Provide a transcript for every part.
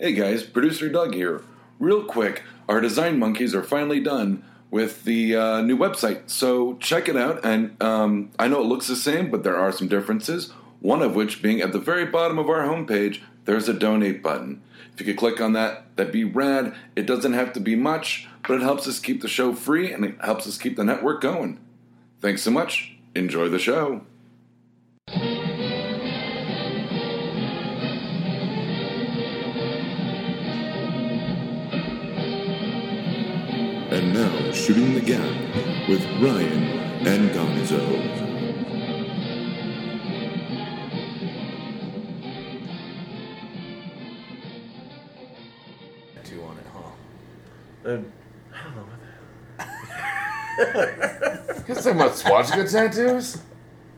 Hey guys, producer Doug here. Real quick, our design monkeys are finally done with the uh, new website, so check it out. And um, I know it looks the same, but there are some differences. One of which being at the very bottom of our homepage, there's a donate button. If you could click on that, that'd be rad. It doesn't have to be much, but it helps us keep the show free and it helps us keep the network going. Thanks so much. Enjoy the show. And now, Shooting the Gap with Ryan and Gonzo. Two on it, huh? Uh, I don't know what the You're talking about swastika tattoos?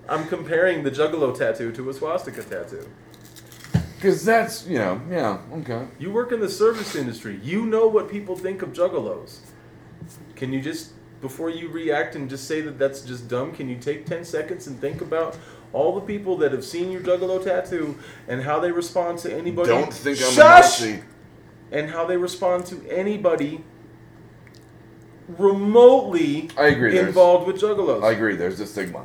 I'm comparing the Juggalo tattoo to a swastika tattoo. Because that's, you know, yeah, okay. You work in the service industry. You know what people think of Juggalos. Can you just, before you react and just say that that's just dumb, can you take 10 seconds and think about all the people that have seen your Juggalo tattoo and how they respond to anybody? Don't think I'm Shush! a Nazi. And how they respond to anybody remotely I agree, involved with Juggalos. I agree, there's a stigma.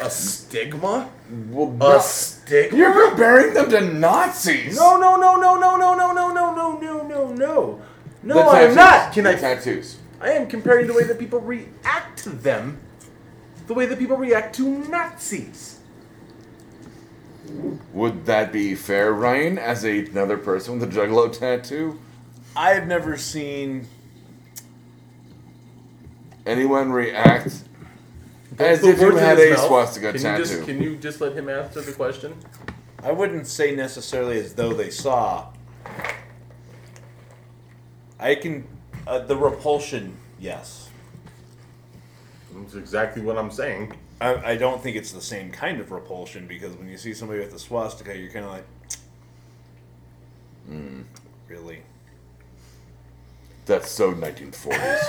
A stigma? Well, A stigma? You're comparing them to Nazis! No, no, no, no, no, no, no, no, no, no, no, no, no. No, I am tattoos. not. Can The I? tattoos. I am comparing the way that people react to them, the way that people react to Nazis. Would that be fair, Ryan, as a, another person with a juggalo tattoo? I have never seen. Anyone react as if you had a swastika can tattoo? You just, can you just let him answer the question? I wouldn't say necessarily as though they saw. I can. Uh, the repulsion, yes. That's exactly what I'm saying. I, I don't think it's the same kind of repulsion because when you see somebody with a swastika, you're kind of like. Really? That's so 1940s.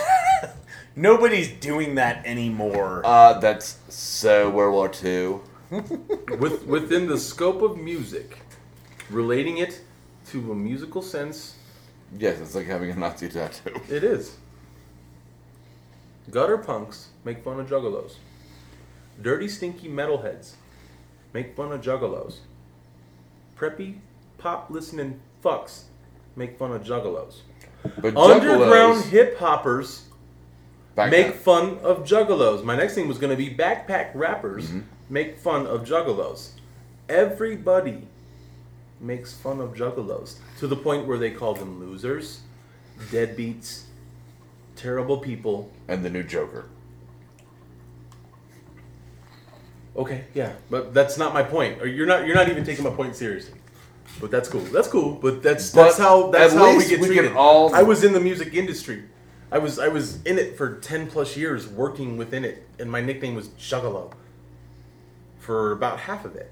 Nobody's doing that anymore. uh, that's so World War II. With within the scope of music, relating it to a musical sense, Yes, it's like having a Nazi tattoo. it is. Gutter punks make fun of juggalos. Dirty, stinky metalheads make fun of juggalos. Preppy, pop listening fucks make fun of juggalos. But Underground juggalos- hip hoppers make fun of juggalos. My next thing was going to be backpack rappers Mm-hmm. make fun of juggalos. Everybody makes fun of juggalos to the point where they call them losers, deadbeats, terrible people. and the new Joker. Okay, yeah, but that's not my point. Or you're not you're not even taking my point seriously. But that's cool. That's cool. But that's But that's how that's at how we least get we can treated. all- I was in the music industry. I was I was in it for ten plus years, working within it, and my nickname was Juggalo. For about half of it,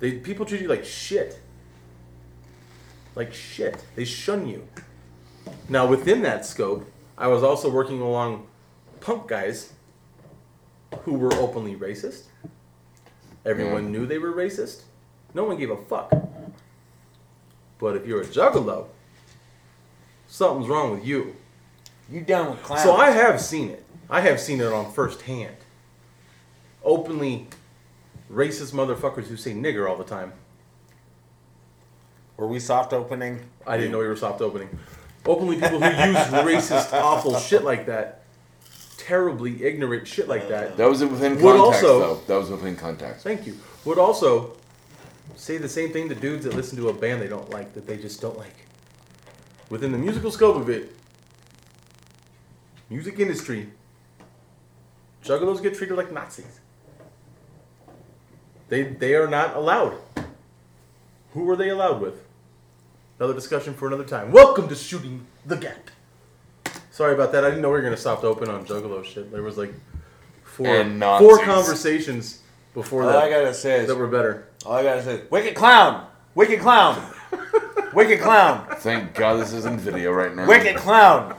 they people treat you like shit. Like shit. They shun you. Now within that scope, I was also working along punk guys who were openly racist. Everyone Yeah. knew they were racist. No one gave a fuck. But if you're a juggalo, something's wrong with you. you down with clowns? So I have seen it. I have seen it on first hand. Openly racist motherfuckers who say nigger all the time. Were we soft opening? I didn't know we were soft opening. Openly people who use racist, awful shit like that. Terribly ignorant shit like that. That was within Would context, also- though. That was within context. Thank you. Would also say the same thing to dudes that listen to a band they don't like, that they just don't like. Within the musical scope of it, music industry, juggalos get treated like Nazis. They they are not allowed. Who were they allowed with? Another discussion for another time. Welcome to shooting the gap. Sorry about that. I didn't know we were gonna stop open on juggalo shit. There was like four And four Nazis. conversations before All that I gotta say is, that were better. all I gotta say is, wicked clown, wicked clown, wicked clown, Thank God this isn't video right now. wicked clown.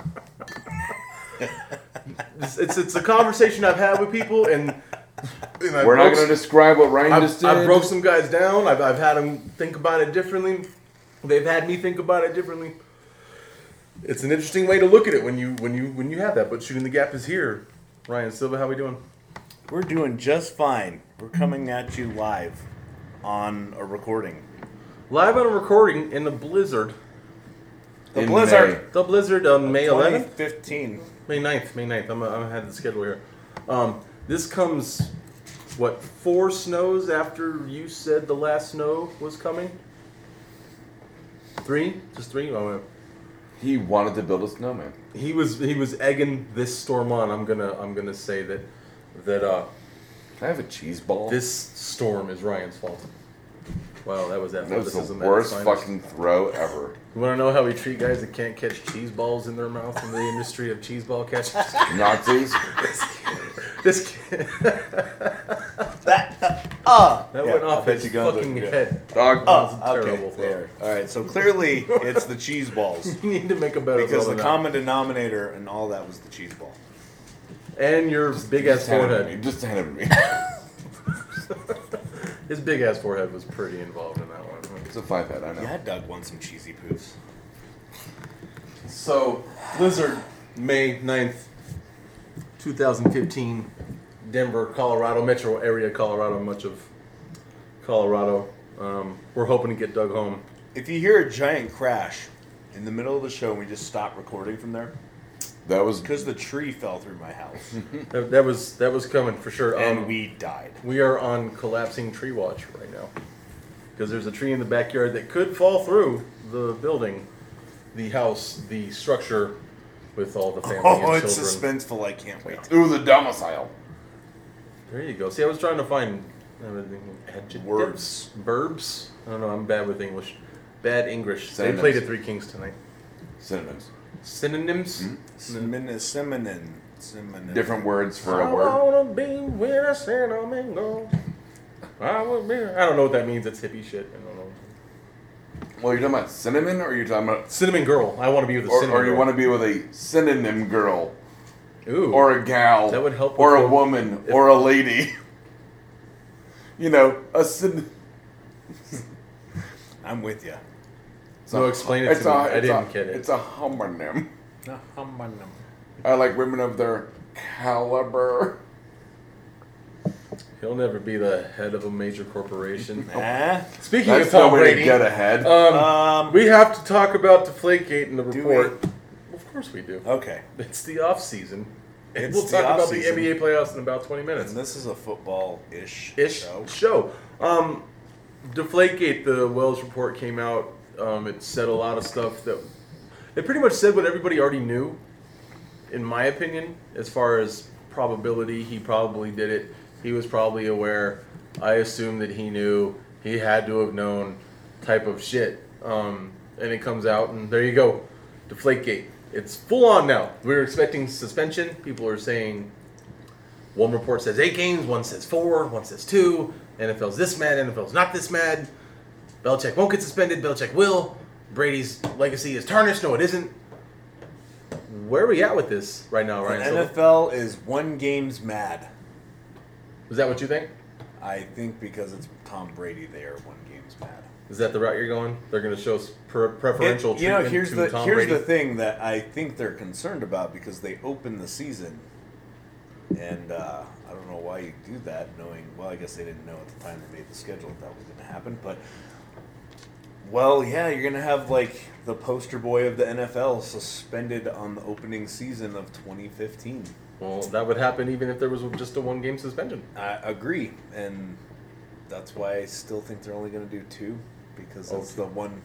It's, it's it's a conversation I've had with people, and, and I We're not going to describe what Ryan I've, just did. I broke some guys down. I've, I've had them think about it differently. they've had me think about it differently. It's an interesting way to look at it when you when you when you have that. But shooting the gap is here. Ryan Silva, how we doing? We're doing just fine. We're coming at you live on a recording. Live on a recording in the blizzard. The In blizzard. The blizzard on May 11th, 2015. May 9th, May 9th. I'm I had the schedule here. Um, this comes what four snows after you said the last snow was coming? Three? Just three? Oh, He wanted to build a snowman. he was he was egging this storm on. I'm gonna I'm gonna say that that uh Can I have a cheese ball? this storm is Ryan's fault. Wow, that was that That was the worst fucking throw ever. You want to know how we treat guys that can't catch cheese balls in their mouth in the industry of cheese ball catches? Nazis. this kid, Ah! that Yeah, went I off bet his you guns fucking are- yeah. head. Dog. That was Okay, terrible throw. there. All right, so clearly it's the cheese balls You need to make a better because the than common denominator and all that was the cheese ball. and your big ass Just hand it to me. forehead. Just hand it to me. His big ass forehead was pretty involved in that one. It's a five head, I know. Yeah, Doug wants some cheesy poofs. So, Blizzard, May 9th, 2015, Denver, Colorado, metro area, Colorado, much of Colorado. Um, we're hoping to get Doug home. If you hear a giant crash in the middle of the show and we just stop recording from there, That was because the tree fell through my house That, that was that was coming for sure. and Um, we died. we are on collapsing tree watch right now because there's a tree in the backyard that could fall through the building, the house, the structure, with all the family Oh, and it's children. suspenseful. I can't wait. Ooh, the domicile. There you go. See, I was trying to find everything adjectives, Words. verbs. I don't know. I'm bad with English. Bad English. They played at Three Kings tonight. Synonyms. Synonyms. Hmm? Seminin, seminin, seminin. Different words for I a word. wanna be where the cinnamon goes. Uh, I be. I don't know what that means. It's hippie shit. I don't know. Well, you're talking about cinnamon, or you're talking about, Cinnamon girl. I want to be with a or, cinnamon or you girl. want to be with a synonym girl, Ooh. or a gal, That would help or a woman, if- or a lady. You know, a syn. I'm with you. it's No, explain it it's to me. a- I it's didn't a- get it. It's a homonym. a homonym. I like women of their caliber. He'll never be the head of a major corporation. Eh? Speaking That's of Tom no way Brady, to get ahead. um, Um, we have to talk about Deflategate in the Do report. Of course we do. okay. It's the off season. And It's we'll the talk about off-season. the NBA playoffs in about 20 minutes. And this is a football-ish Ish show. show. Um, Deflategate, the Wells report came out. Um, it said a lot of stuff that it pretty much said what everybody already knew, in my opinion, as far as probability. He probably did it. He was probably aware. I assume that he knew. He had to have known, type of shit. Um, and it comes out, and there you go, Deflategate. It's full on now. We are expecting suspension. People are saying one report says eight games, one says four, one says two. NFL's this mad, NFL's not this mad. Belichick won't get suspended, Belichick will. Brady's legacy is tarnished. No, it isn't. Where are we at with this right now, Ryan? Silva? NFL is one game's mad. Is that what you think? I think because it's Tom Brady, they are one game's mad. Is that the route you're going? They're going to show pre- preferential It- you know, here's to the Tom here's Brady. the thing that I think they're concerned about because they open the season, and uh, I don't know why you do that, knowing well, I guess they didn't know at the time they made the schedule that, that was going to happen, but well, yeah, you're going to have like the poster boy of the NFL suspended on the opening season of 2015. Well, that would happen even if there was just a one game suspension. I agree, and that's why I still think they're only going to do two because that's the one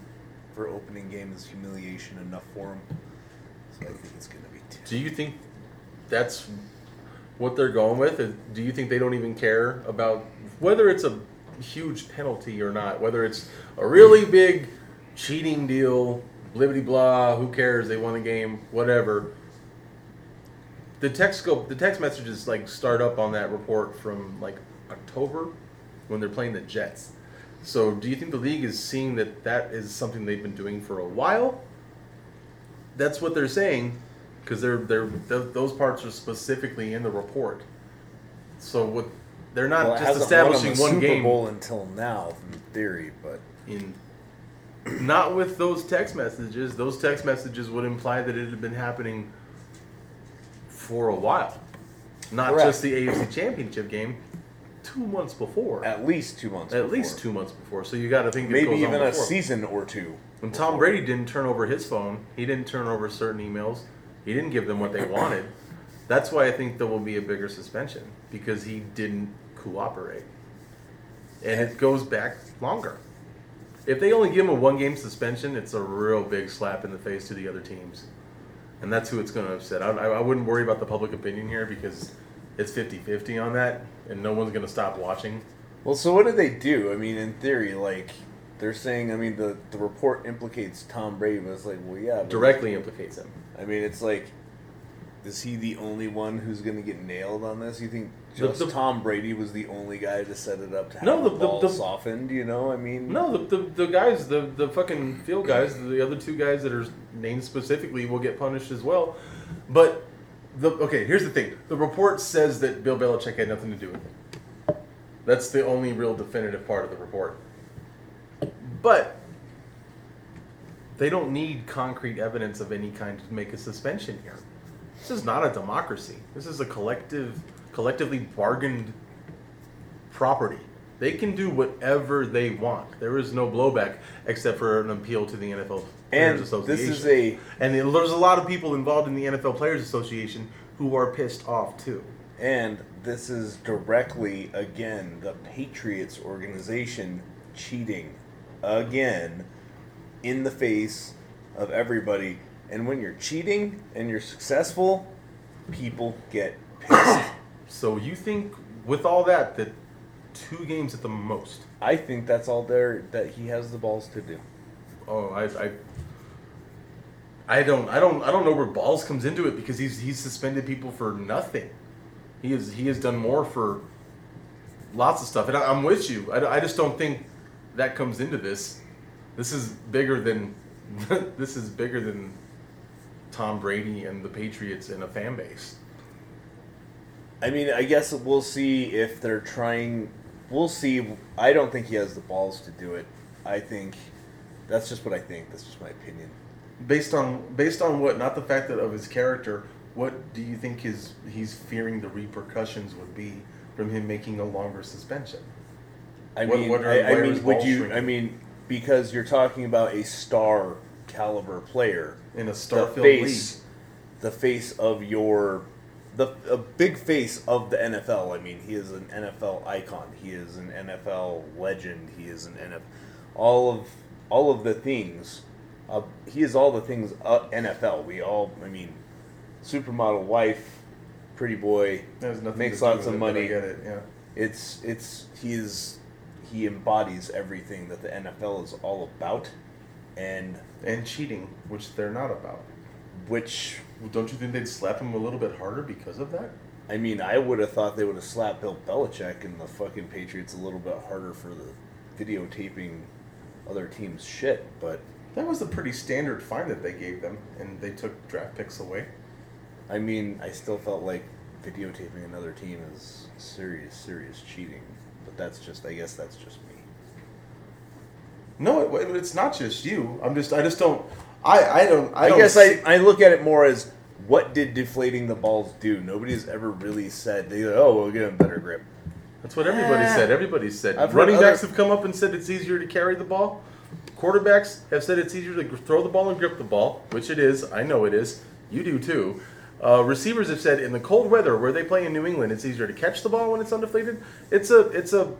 for opening game is humiliation enough for them. So I think it's going to be two. Do you think that's what they're going with? Do you think they don't even care about whether it's a huge penalty or not? Whether it's a really big cheating deal, blibbity blah, who cares? They won the game, whatever. The text go, the text messages like start up on that report from like October when they're playing the Jets. So, do you think the league is seeing that that is something they've been doing for a while? That's what they're saying, because they're they're th- those parts are specifically in the report. So what they're not Well, just hasn't won 'em establishing one Super game Bowl until now, in theory, but in not with those text messages. Those text messages would imply that it had been happening for a while, not Correct. just the AFC Championship game. Two months before, at, At least two months. least before. two months before. So you got to think Maybe even a season or two. When Tom Brady didn't turn over his phone, he didn't turn over certain emails. He didn't give them what they wanted. That's why I think there will be a bigger suspension because he didn't cooperate. And it goes back longer. If they only give him a one game suspension, it's a real big slap in the face to the other teams. And that's who it's going to upset. I, I wouldn't worry about the public opinion here because it's 50 50 on that, and no one's going to stop watching. Well, so what do they do? I mean, in theory, like they're saying. I mean, the the report implicates Tom Brady, but it's like, well, yeah, Directly implicates him. I mean, it's like, is he the only one who's going to get nailed on this? You think just the- Tom Brady was the only guy to set it up to have No, the, the- the- ball the- softened? You know, I mean, No, the, the, the guys, the, the fucking field guys, the other two guys that are named specifically will get punished as well. But the okay, here's the thing: the report says that Bill Belichick had nothing to do with it. That's the only real definitive part of the report. But they don't need concrete evidence of any kind to make a suspension here. This is not a democracy. This is a collective, collectively bargained property. They can do whatever they want. There is no blowback except for an appeal to the NFL And Players Association. this is a- and there's a lot of people involved in the NFL Players Association who are pissed off too. and this is directly again the Patriots organization cheating again in the face of everybody. And when you're cheating and you're successful, people get pissed. So you think with all that that two games at the most? I think that's all there that he has the balls to do. Oh, I, I, I don't, I don't, I don't know where balls comes into it because he's he's suspended people for nothing. He is he has done more for lots of stuff, and I, I'm with you. I, I just don't think that comes into this. This is bigger than this is bigger than Tom Brady and the Patriots and a fan base. I mean, I guess we'll see if they're trying. We'll see. I don't think he has the balls to do it. I think that's just what I think. That's just my opinion. Based on based on what? Not the fact that of his character. What do you think his he's fearing the repercussions would be from him making a longer suspension? I What- mean, what are- I, I mean, would you? shrinking? I mean, because you're talking about a star caliber player, in a star-filled face, the face of your, the a big face of the NFL. I mean, he is an NFL icon. He is an NFL legend. He is an NFL, all of all of the things. Uh, he is all the things uh, NFL. We all, I mean, supermodel wife, pretty boy, league. That has nothing makes lots of it, but I money. get it. Yeah. It's it's he is he embodies everything that the NFL is all about, and And cheating, which they're not about. which Well, Don't you think they'd slap him a little bit harder because of that? I mean, I would have thought they would have slapped Bill Belichick and the fucking Patriots a little bit harder for the videotaping other teams' shit, but That was a pretty standard fine that they gave them, and they took draft picks away. I mean, I still felt like videotaping another team is serious, serious cheating. But that's just, I guess that's just me. No, it, it's not just you. I'm just, I just don't. I, I don't. I, I, don't guess see- I, I look at it more as what did deflating the balls do? Nobody's ever really said, they go, oh, we'll get a better grip. That's what everybody said. Everybody said. I've heard Running backs other- have come up and said it's easier to carry the ball. Quarterbacks have said it's easier to throw the ball and grip the ball, which it is. I know it is. You do too. Uh, receivers have said in the cold weather where they play in New England, it's easier to catch the ball when it's undeflated. It's a, it's a,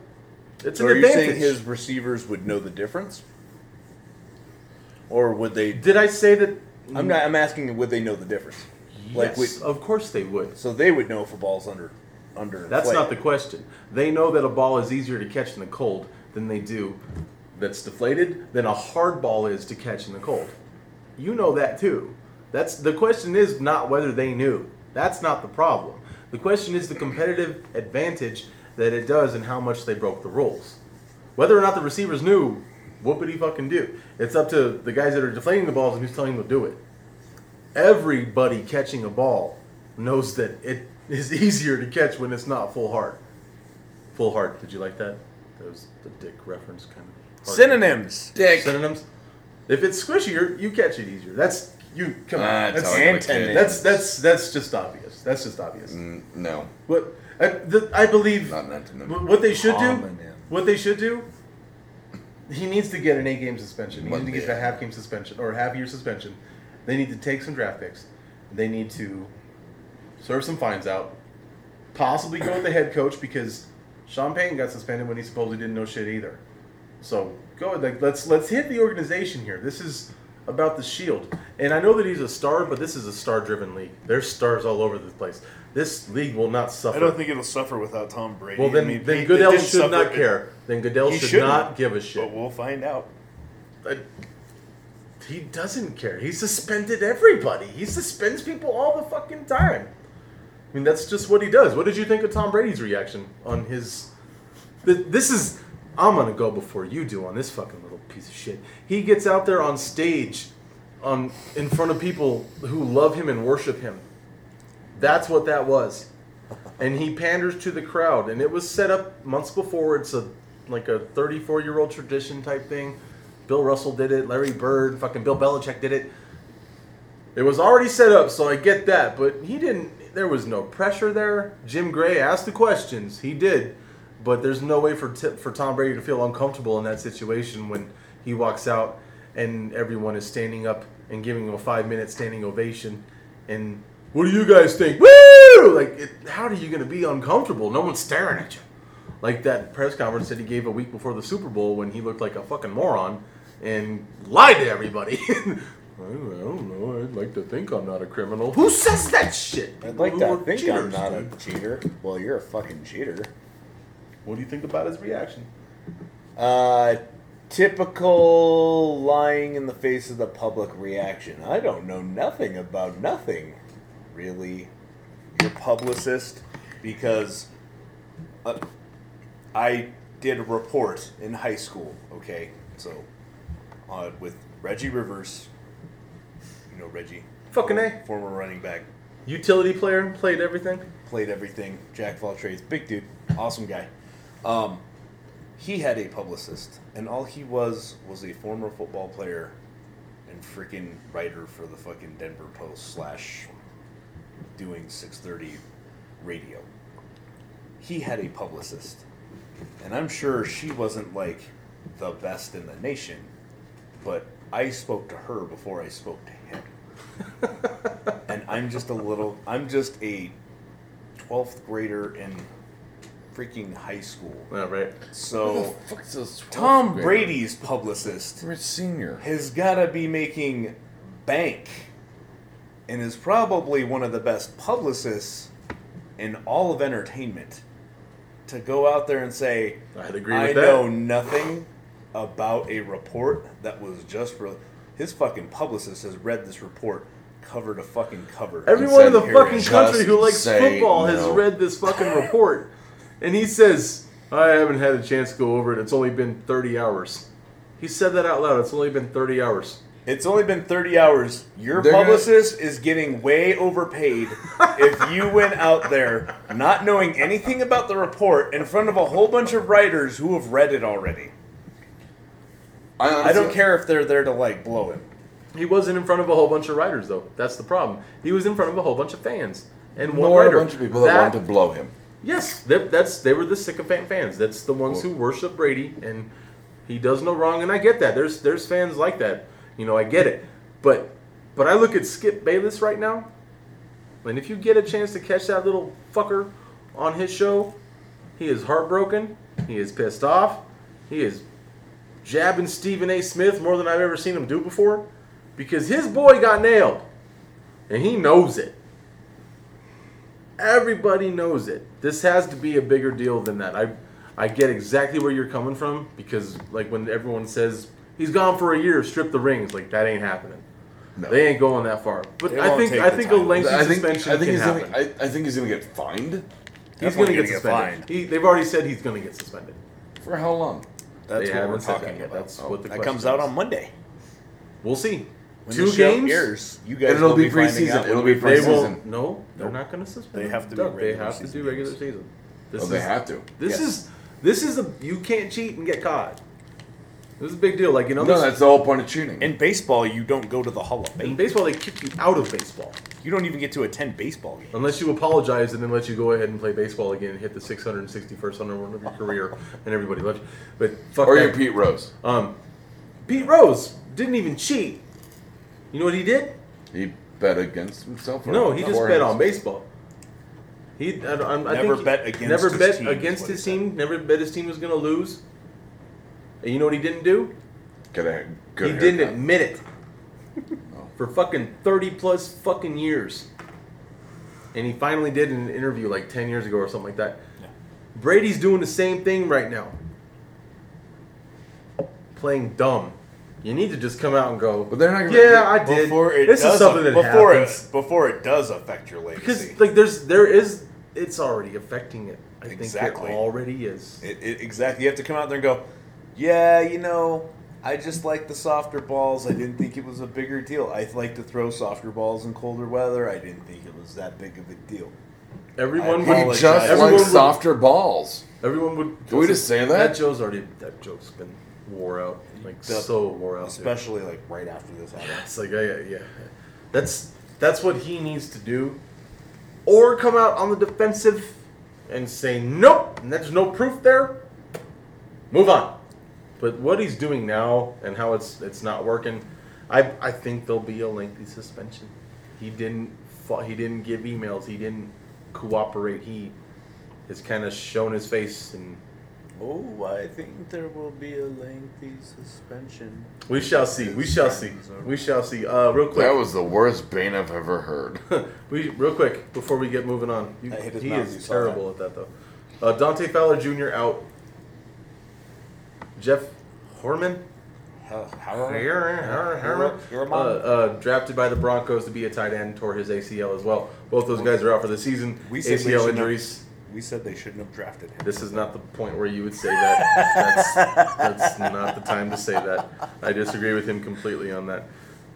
it's So an are you saying his receivers would know the difference? Or would they? Did I say that? I'm not. I'm asking, would they know the difference? Like, Yes, we, of course they would. so they would know if a ball's under, under. That's not the question. They know that a ball is easier to catch in the cold than they do that's deflated than a hard ball is to catch in the cold. You know that too. That's the question is not whether they knew. That's not the problem. The question is the competitive advantage that it does and how much they broke the rules. Whether or not the receivers knew, whoopity fucking do. It's up to the guys that are deflating the balls and who's telling them to do it. Everybody catching a ball knows that it is easier to catch when it's not full heart. Full heart. Did you like that? That was the dick reference kind of. hard. Synonyms. Dick. Synonyms. If it's squishier, you catch it easier. That's you. Come on. That's That's, how and play kids. tendons. that's that's that's just obvious. That's just obvious. Mm, no, What I, the, I believe not mention them. what they should do. Homonym. What they should do. He needs to get an eight game suspension. He needs to get a half game suspension or a half year suspension. They need to take some draft picks. They need to serve some fines out. Possibly go with the head coach because Sean Payton got suspended when he supposedly didn't know shit either. So go like let's let's hit the organization here. This is about the Shield, and I know that he's a star, but this is a star-driven league. There's stars all over the place. This league will not suffer. I don't think it'll suffer without Tom Brady. Well, then, I mean, then Goodell should not care. Then Goodell He should shouldn't, not give a shit. But we'll find out. I- he doesn't care. He suspended everybody. He suspends people all the fucking time. I mean, that's just what he does. What did you think of Tom Brady's reaction on his? Th- This is. I'm gonna go before you do on this fucking little piece of shit. He gets out there on stage, on in front of people who love him and worship him. That's what that was, and he panders to the crowd. And it was set up months before. It's a like a 34 year old tradition type thing. Bill Russell did it. Larry Bird, fucking Bill Belichick did it. It was already set up, so I get that. But he didn't. There was no pressure there. Jim Gray asked the questions. He did, but there's no way for t- for Tom Brady to feel uncomfortable in that situation when he walks out and everyone is standing up and giving him a five minute standing ovation. And what do you guys think? Woo! Like, it, how are you going to be uncomfortable? No one's staring at you. Like that press conference that he gave a week before the Super Bowl when he looked like a fucking moron and lied to everybody. I don't know. I'd like to think I'm not a criminal. Who says that shit? I'd like Who to are think I'm cheaters, not a cheater. Well, you're a fucking cheater. What do you think about his reaction? Uh, typical lying in the face of the public reaction. I don't know nothing about nothing, really. Your publicist, because uh, I did a report in high school. Okay, so uh, with Reggie Rivers, you know Reggie, Fucking A. former running back, Utility player, played everything. played everything, jack of all trades, big dude, awesome guy. Um, he had a publicist, and all he was was a former football player and freaking writer for the fucking Denver Post slash doing 630 radio. He had a publicist, and I'm sure she wasn't like the best in the nation, but I spoke to her before I spoke to him. and I'm just a little, I'm just a 12th grader in freaking high school. Yeah, right. So Tom grader? Brady's publicist We're senior. has got to be making bank and is probably one of the best publicists in all of entertainment to go out there and say, I'd agree I that. know nothing about a report that was just re-. his fucking publicist has read this report cover to fucking cover. Everyone in the Here fucking country who likes football has read this fucking report. And he says, I haven't had a chance to go over it. It's only been 30 hours. He said that out loud. It's only been 30 hours. It's only been 30 hours. Your They're gonna- publicist is getting way overpaid if you went out there not knowing anything about the report in front of a whole bunch of writers who have read it already. I, I don't care if they're there to like blow him. He wasn't in front of a whole bunch of writers, though. That's the problem. He was in front of a whole bunch of fans. And one Nor writer. a bunch of people that, wanted to blow him. Yes, that, that's they were the sycophant fans. That's the ones who worship Brady, and he does no wrong. And I get that. There's there's fans like that. You know, I get it. But but I look at Skip Bayless right now, and if you get a chance to catch that little fucker on his show, he is heartbroken. He is pissed off. He is jabbing Stephen A. Smith more than I've ever seen him do before, because his boy got nailed, and he knows it. Everybody knows it. This has to be a bigger deal than that. I I get exactly where you're coming from because like when everyone says he's gone for a year, strip the rings, like that ain't happening. No. They ain't going that far. But They I won't think take I the think a time. lengthy I think, suspension I think can he's happen. gonna, I, I think he's gonna get fined. he's going to gonna get get suspended. fined. He, they've already said he's going to get suspended. For how long? That's they what haven't we're said talking that yet. about. That's Oh, what the that question comes out is. on Monday. We'll see. When Two the show games. airs, you guys And it'll will be be finding preseason. out It'll when be we- They will. Preseason. No, they're Nope. not going to suspend. They him. have to be No, They regular have to season do regular games. season. This Oh, they is- have to. This Yes. is this is a you can't cheat and get caught. It is a big deal. Like you know, No, this- that's the whole point of cheating. In baseball, you don't go to the Hall of Fame. in baseball they kick you out of baseball You don't even get to attend baseball games. unless you apologize and then let you go ahead and play baseball again and hit the 661st home run of your career and everybody loves you. But fuck or that. you're Pete Rose. Um, Pete Rose didn't even cheat. You know what he did? He bet against himself. or No, he just bet on baseball. He I, I, I Never think bet against never his bet team, is against his team. Never bet his team was going to lose. And you know what he didn't do? Get a good he didn't admit it oh. for fucking thirty plus fucking years. And he finally did in an interview like ten years ago or something like that. Brady's doing the same thing right now. Playing dumb. You need to just come out and go. But they're not gonna- Yeah, I did. Before it this does, is something that before happens. it before it does affect your legacy. Because like there's there is it's already affecting it. I Exactly. think it already is. It, it, exactly. You have to come out there and go, yeah, you know, I just like the softer balls. I didn't think it was a bigger deal. I like to throw softer balls in colder weather. I didn't think it was that big of a deal. Everyone I would, apologize. just Everyone likes would- softer balls. everyone would Can we just say that? That joke's already that joke's been wore out. Like The- so wore out. dude. Especially like right after this happened. It's like yeah, yeah. That's that's what he needs to do. Or come out on the defensive and say nope, and there's no proof there. Move on. But what he's doing now and how it's it's not working, I I think there'll be a lengthy suspension. He didn't he didn't give emails. He didn't cooperate. He has kind of shown his face and Oh, I think there will be a lengthy suspension. we shall see. We shall see. We shall see. Uh, real quick. That was the worst bane I've ever heard. we real quick before we get moving on. You, I hit his he is saw terrible at that though. Uh, Dante Fowler Jr. out. Jeff Heuerman, uh, drafted by the Broncos to be a tight end, tore his ACL as well. Both those guys are out for the season. We said they ACL shouldn't have- injuries. We said they shouldn't have drafted him. This is not the point where you would say that. That's, that's not the time to say that. I disagree with him completely on that.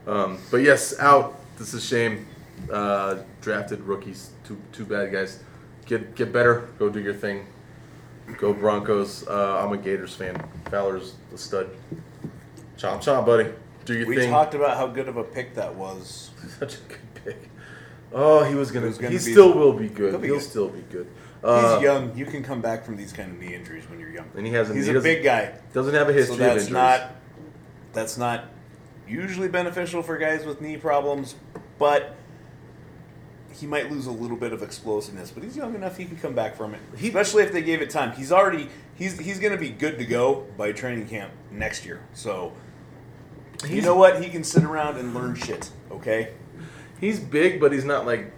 Um, but yes, out. This is a shame. Uh, drafted rookies, two two bad guys. Get get better. Go do your thing. Go Broncos. Uh, I'm a Gators fan. Fowler's the stud. Chomp chomp, buddy. Do your We thing. talked about how good of a pick that was. Such a good pick. Oh, he was gonna. Was gonna he still will be good. He'll be He'll good. still be good. Uh, He's young. You can come back from these kind of knee injuries when you're young. And he hasn't. He's he a big guy. Doesn't have a history so of injuries. not that's not usually beneficial for guys with knee problems, but he might lose a little bit of explosiveness. But he's young enough; he can come back from it. He- Especially if they gave it time. He's already he's he's going to be good to go by training camp next year. So you know what? He can sit around and learn shit. Okay. He's big, but he's not like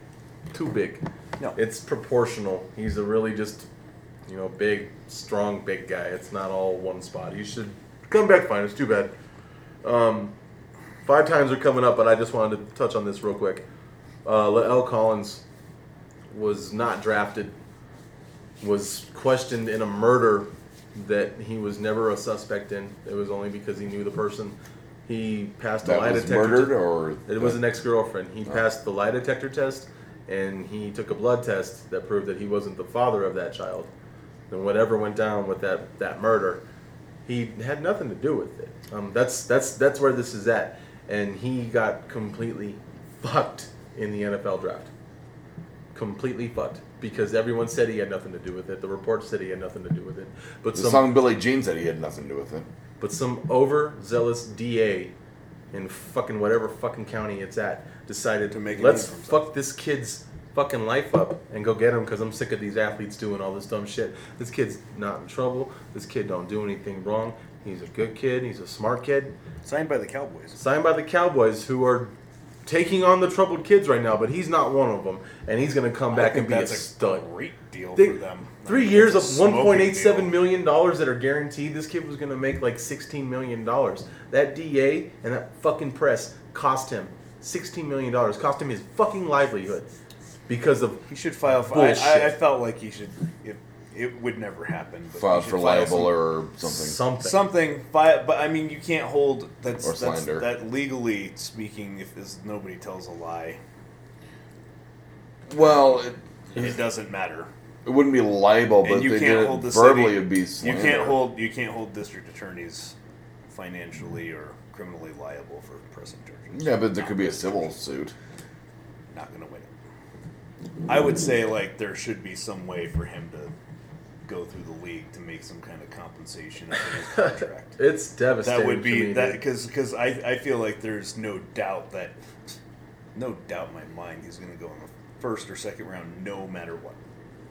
too big. No. It's proportional. He's a really just, you know, big, strong, big guy. It's not all one spot. He should come back fine. It's too bad. Um, five times are coming up, but I just wanted to touch on this real quick. Uh, La'el Collins was not drafted. Was questioned in a murder that he was never a suspect in. It was only because he knew the person. He passed a that lie was detector. murdered, te- or it was an ex-girlfriend. He passed the lie detector test, and he took a blood test that proved that he wasn't the father of that child. And whatever went down with that that murder, he had nothing to do with it. Um, that's that's that's where this is at, and he got completely fucked in the NFL draft. Completely fucked because everyone said he had nothing to do with it. The report said he had nothing to do with it, but the some song Billie Jean said he had nothing to do with it. but some overzealous DA in fucking whatever fucking county it's at decided To make a let's name for himself." fuck this kid's fucking life up and go get him because I'm sick of these athletes doing all this dumb shit. This kid's not in trouble. This kid don't do anything wrong. He's a good kid. He's a smart kid. Signed by the Cowboys. Signed by the Cowboys, who are taking on the troubled kids right now, but he's not one of them, and he's gonna come I back and be a stud. great deal They- for them. Three I mean, years of one point eight seven million dollars that are guaranteed. This kid was gonna make like sixteen million dollars. That DA and that fucking press cost him sixteen million dollars. Cost him his fucking livelihood because of He should file. For, I. I, I felt like he should. It, it would never happen. But he Filed for file libel some- or something. something. something. Fi- but I mean, you can't hold. That's, Or that's that legally speaking. If is nobody tells a lie, Well, it, it doesn't matter. it wouldn't be libel, but And you they can't did hold it the verbally. city. It'd be slander. You can't hold. You can't hold district attorneys financially or criminally liable for pressing charges. Yeah, but there could be a civil suit. Not gonna win it. I would say like there should be some way for him to go through the league to make some kind of compensation for his contract. It's devastating. that would be that because because I I feel like there's no doubt that no doubt in my mind he's gonna go in the first or second round no matter what.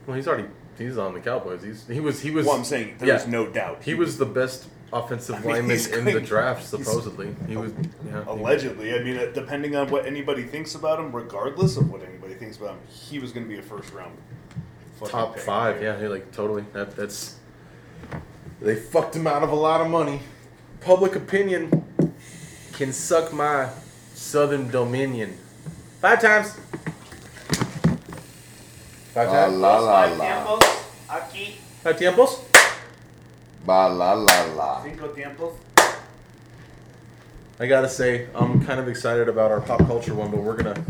Well, he's already he's on the Cowboys. He's he was he was. Well, I'm saying there's yeah. no doubt He was the best offensive I mean, lineman in the draft. Supposedly, he was yeah, he- Allegedly, I mean, uh, depending on what anybody thinks about him, regardless of what anybody thinks about him, he was going to be a first round top pick. five. Yeah, he like totally. That that's. They fucked him out of a lot of money. Public opinion can suck my Southern Dominion. Five times. Five La times. la la Five la. tiempos. Aquí. Five tiempos. Ba la la la. Cinco tiempos. I gotta say, I'm kind of excited about our pop culture one, but we're gonna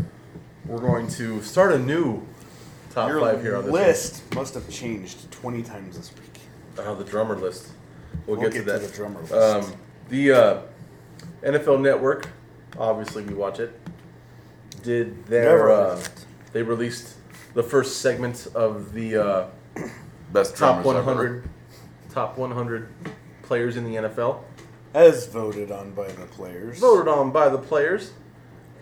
we're going to start a new top Your five here on this list must have changed 20 times this week. one. Uh, the drummer list. We'll, We'll get, to get that. to the drummer list. Um, the uh, NFL Network, obviously we watch it. Did their Never uh, left. they released the first segment of the uh, Best top drummers 100 top 100 players in the NFL, As voted on by the players. voted on by the players.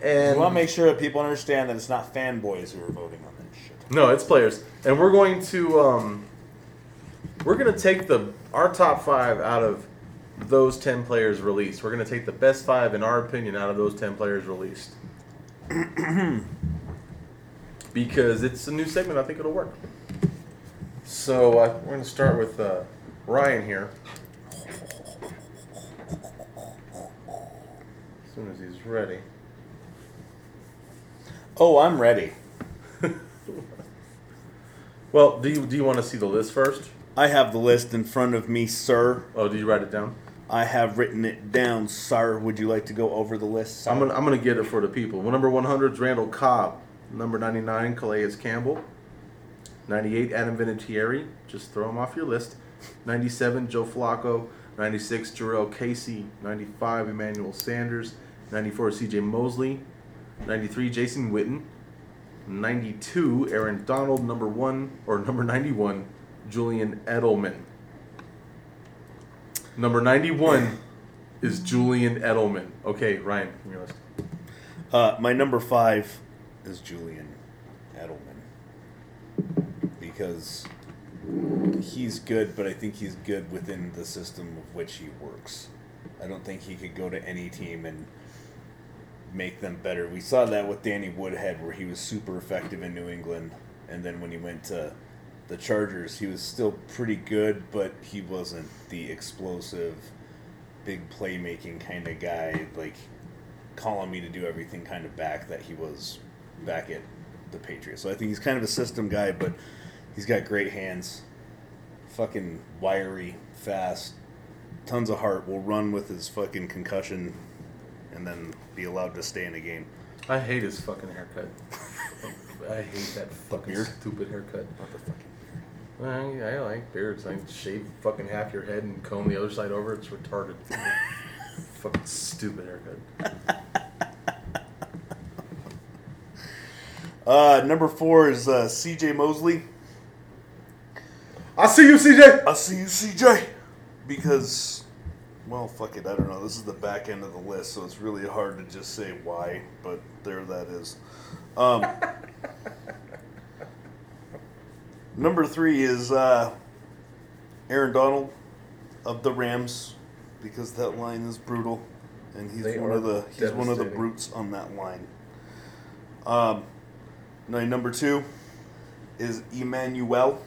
And We want to make sure that people understand that it's not fanboys who are voting on that shit. No, it's players, and we're going to um, we're going to take the our top five out of those ten players released. We're going to take the best five in our opinion out of those ten players released. because it's a new segment, I think it'll work. So uh, we're going to start with uh, Ryan here. As soon as he's ready. Oh, I'm ready. Well, do you do you want to see the list first? I have the list in front of me, sir. Oh, did you write it down? I have written it down, sir. Would you like to go over the list? Sir? I'm gonna I'm gonna get it for the people. Well, number 100 is Randall Cobb. Number 99, Calais Campbell. 98, Adam Vinatieri. Just throw him off your list. 97, Joe Flacco. 96, Jurrell Casey. 95, Emmanuel Sanders. 94, C.J. Mosley. 93, Jason Witten. 92, Aaron Donald. Number one or number 91, Julian Edelman. Number 91 is Julian Edelman. Okay, Ryan, your list. Uh, my number five is Julian Edelman because he's good, but I think he's good within the system of which he works. I don't think he could go to any team and make them better. We saw that with Danny Woodhead, where he was super effective in New England, and then when he went to the Chargers, he was still pretty good, but he wasn't the explosive, big playmaking kind of guy. Like calling me to do everything kind of back that he was back at the Patriots. So I think he's kind of a system guy, but he's got great hands. Fucking wiry, fast, tons of heart. Will run with his fucking concussion, and then be allowed to stay in a game. I hate his fucking haircut. I hate that fucking beard? stupid haircut. What the fucking I, I like beards. I shave fucking half your head and comb the other side over. It's retarded. fucking stupid haircut. Uh, number four is uh, C.J. Mosley. I see you, CJ. I see you, C.J. Because, well, fuck it. I don't know. This is the back end of the list, so it's really hard to just say why. But there, that is. Um, number three is uh, Aaron Donald of the Rams, because that line is brutal, and he's They one of the he's one of the brutes on that line. Um, now number two is Emmanuel.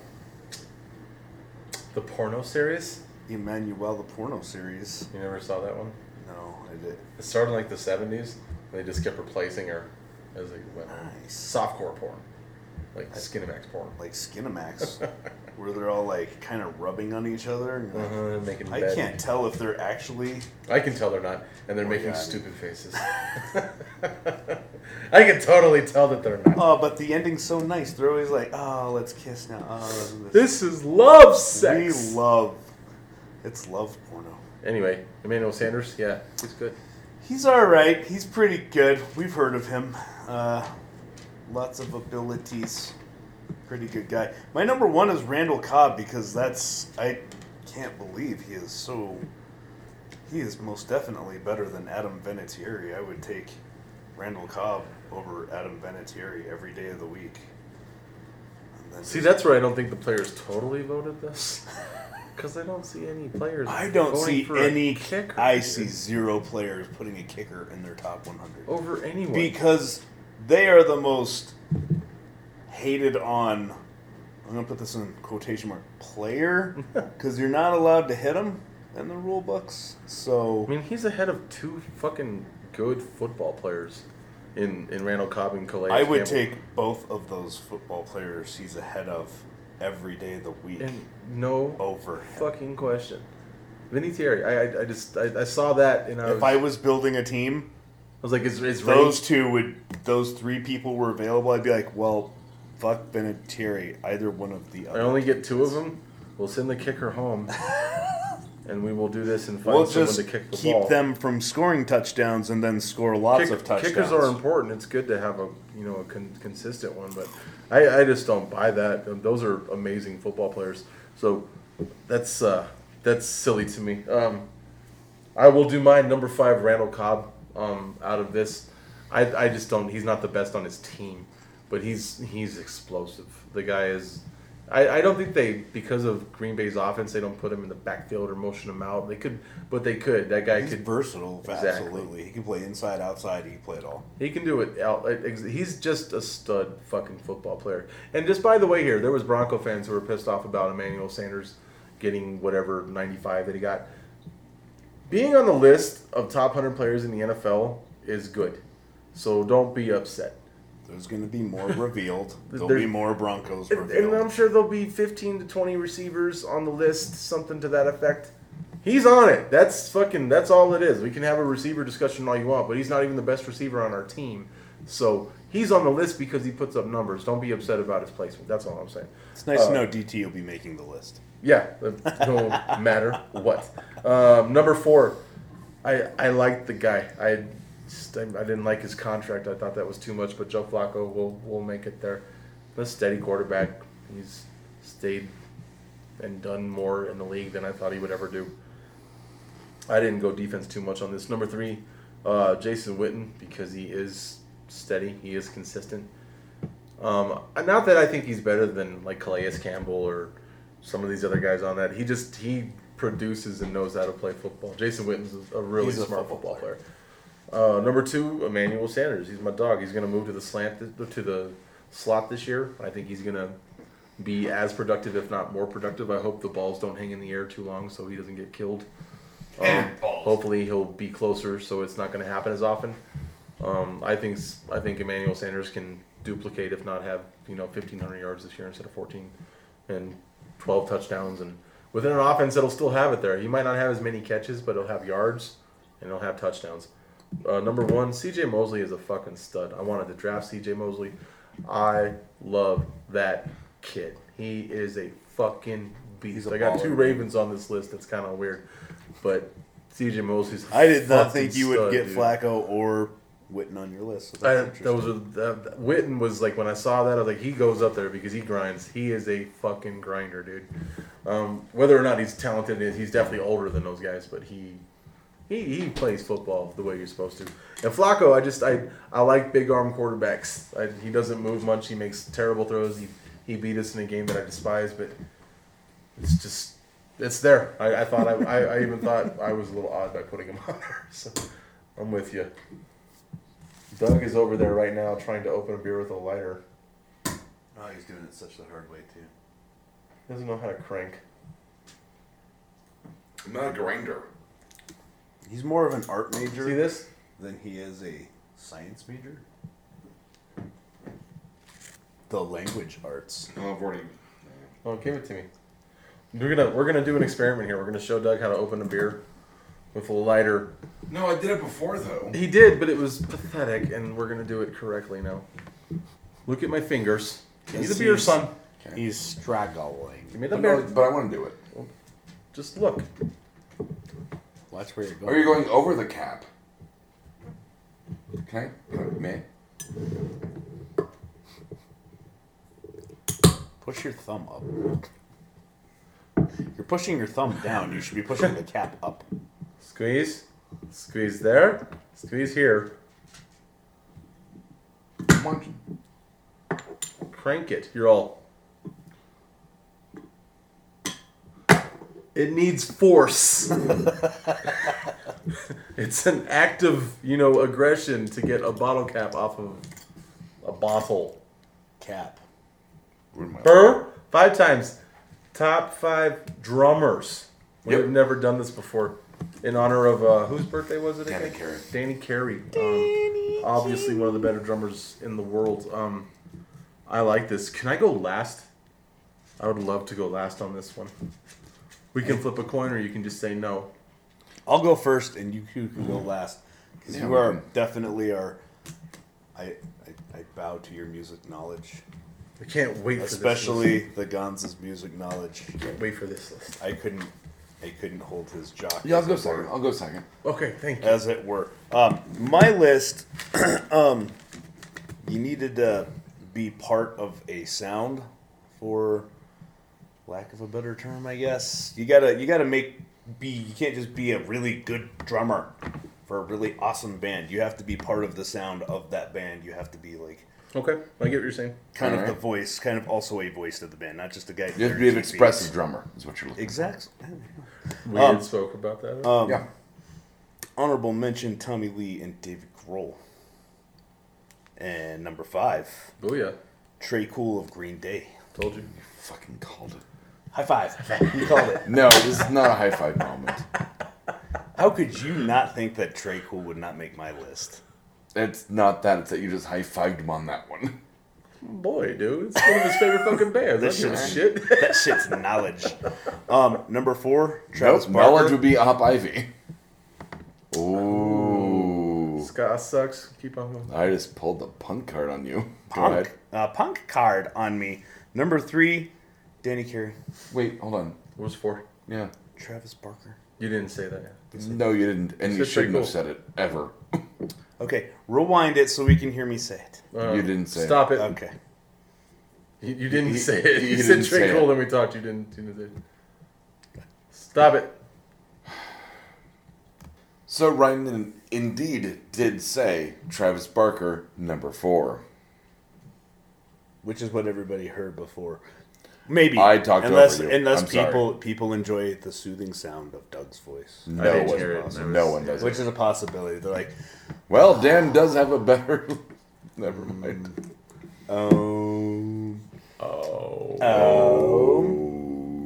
The porno series. Emmanuel, the porno series. You never saw that one? No, I did. It started in like the seventies. They just kept replacing her as they went. on. Nice. Softcore porn, like Skinamax porn. Like Skinamax, where they're all like kind of rubbing on each other. And, Uh-huh, making I bed. can't tell if they're actually. I can tell they're not, and they're Oh, making I mean- stupid faces. I can totally tell that they're not. Oh, but the ending's so nice. They're always like, "Oh, let's kiss now." Oh, This is love sex. we love. It's love porno. Anyway, Emmanuel Sanders, yeah, he's good. He's all right. He's pretty good. We've heard of him. Uh, lots of abilities. Pretty good guy. My number one is Randall Cobb because that's I can't believe he is so. He is most definitely better than Adam Vinatieri. I would take Randall Cobb over Adam Vinatieri every day of the week. And then See, that's where I don't think the players totally voted this. Because I don't see any players. I don't see any. kicker. I see zero players putting a kicker in their top 100 over anyone. because they are the most hated on. I'm gonna put this in quotation mark player because you're not allowed to hit them in the rule books. So I mean, he's ahead of two fucking good football players in in Randall Cobb and Calais. I would Campbell. take both of those football players he's ahead of every day of the week and no over him. fucking question. Vinatieri, I, I, I just I, I saw that and I was, If I was building a team, I was like, is, is those Ray, two would those three people were available. I'd be like, well, fuck Vinatieri, either one of the other. I only get two of them. We'll send the kicker home, and we will do this and find We'll someone to kick the keep ball. them from scoring touchdowns and then score lots Kick- of touchdowns. Kickers are important. It's good to have a you know a con- consistent one, but I, I just don't buy that. Those are amazing football players. So that's uh, that's silly to me. Um, I will do my number five, Randall Cobb. Um, out of this, I, I just don't. He's not the best on his team, but he's he's explosive. The guy is. I, I don't think they because of Green Bay's offense they don't put him in the backfield or motion him out. They could, but they could. That guy He's could versatile, Exactly. absolutely. He can play inside, outside. He can play it all. He can do it. Out. He's just a stud fucking football player. And just by the way, here there was Bronco fans who were pissed off about Emmanuel Sanders getting whatever 95 that he got. Being on the list of top 100 players in the NFL is good. So don't be upset. There's going to be more revealed. There'll There- be more Broncos And, revealed. and I'm sure there'll be 15 to 20 receivers on the list, something to that effect. He's on it. That's fucking. That's all it is. We can have a receiver discussion all you want, but he's not even the best receiver on our team. So he's on the list because he puts up numbers. Don't be upset about his placement. That's all I'm saying. it's nice uh, to know DT will be making the list. Yeah, it no matter what. Um, number four, I I liked the guy. I I I didn't like his contract. I thought that was too much. But Joe Flacco will will make it there. A steady quarterback. He's stayed and done more in the league than I thought he would ever do. I didn't go defense too much on this. Number three, uh, Jason Witten because he is steady. He is consistent. Um, not that I think he's better than like Calais Campbell or some of these other guys on that. He just he produces and knows how to play football. Jason Witten's a really He's a smart football football player. Uh, number two, Emmanuel Sanders. He's my dog. He's going to move to the slant th- to the slot this year. I think he's going to be as productive, if not more productive. I hope the balls don't hang in the air too long, so he doesn't get killed. Um, hopefully, he'll be closer, so it's not going to happen as often. Um, I think I think Emmanuel Sanders can duplicate, if not have you know 1,500 yards this year instead of 14, and 12 touchdowns, and within an offense that'll still have it there. He might not have as many catches, but he'll have yards and he'll have touchdowns. Uh, number one, C.J. Mosley is a fucking stud. I wanted to draft C.J. Mosley. I love that kid. He is a fucking beast. I got two. Ravens on this list. That's kind of weird, but C.J. Mosley's. a I did not think you would stud, get dude. Flacco or Witten on your list. So I, those are that, Witten was like when I saw that I was like he goes up there because he grinds. He is a fucking grinder, dude. Um, whether or not he's talented, he's definitely older than those guys, but he he, he plays football the way you're supposed to. And Flacco, I just I I like big arm quarterbacks. I, he doesn't move much. He makes terrible throws. He he beat us in a game that I despise, but it's just it's there. I, I thought I, I I even thought I was a little odd by putting him on there. So I'm with you. Doug is over there right now trying to open a beer with a lighter. Oh, he's doing it such the hard way too. He doesn't know how to crank. I'm not a grinder. He's more of an art See major this? than he is a science major. The language arts. Oh, I've already. Oh, give it to me. We're gonna we're gonna do an experiment here. We're gonna show Doug how to open a beer with a lighter. No, I did it before though. He did, but it was pathetic, and we're gonna do it correctly now. Look at my fingers. Give me the beer, he's- son. He's struggling. Give me the But, beer. no, but I want to do it. Just look. Watch where you're going. Are you going over the cap? Okay, me. Push your thumb up. You're pushing your thumb down. You should be pushing the cap up. Squeeze. Squeeze there. Squeeze here. Watch. Crank it. You're all. It needs force. it's an act of, you know, aggression to get a bottle cap off of a bottle. Cap. Burr, five times. Top five drummers. Yep. We've never done this before. In honor of uh, whose birthday was it? Danny again? Carey. Danny Carey. Um, obviously one of the better drummers in the world. Um, I like this. Can I go last? I would love to go last on this one. We can flip a coin, or you can just say no. I'll go first, and you two can go last. Because you are definitely our. I, I I bow to your music knowledge, I can't wait for especially the Gonz's music knowledge. this. list. Can't wait for this list. I couldn't. I couldn't hold his jock. Yeah, I'll go second. were. I'll go second. Okay, thank you. as it were. Um, my list, um, you needed to be part of a sound, for lack of a better term, I guess. You gotta you gotta make be. You can't just be a really good drummer for a really awesome band. You have to be part of the sound of that band. You have to be like Okay, I get what you're saying. kind of the voice, kind of also a voice of the band, not just a guy. You have to be an expressive drummer, is what you're looking Exactly. We Um, had spoke about that. Um. Yeah. honorable mention Tommy Lee and David Grohl. And number five, Booyah. Tré Cool of Green Day. Told you. you. Fucking called it. High five. You called it. No, this is not a high five moment. How could you not think that Tré Cool would not make my list? It's not that. It's that you just high fived him on that one. Boy, dude, it's one of his favorite fucking bands. This That's shit's- shit. That shit's knowledge. Um, number four, Nope, Travis knowledge would be Op Ivy. Ooh. Ska sucks. Keep on going. I just pulled the punk card on you. Go Punk, ahead. uh, punk card on me. Number three, Danny Carey. Wait, hold on. What was four? Yeah. Travis Barker. You didn't say that. yet. No, you didn't, and You you shouldn't Trey have Cool. said it ever. Okay, rewind it so we can hear me say it. Uh, You didn't say it. Stop it. Okay. You, you didn't He- say it. he You didn't said Trey say Cole, it. and we talked. You didn't. You didn't say it. Stop it. So Ryan indeed did say Travis Barker number four. which is what everybody heard before. Maybe I talked unless over you. unless I'm sorry. people people enjoy the soothing sound of Doug's voice, No one, hear it. Was- no one does. which is a possibility. They're like, Well, Dan does have a better. Never mm. mind. Um, oh, Oh. oh.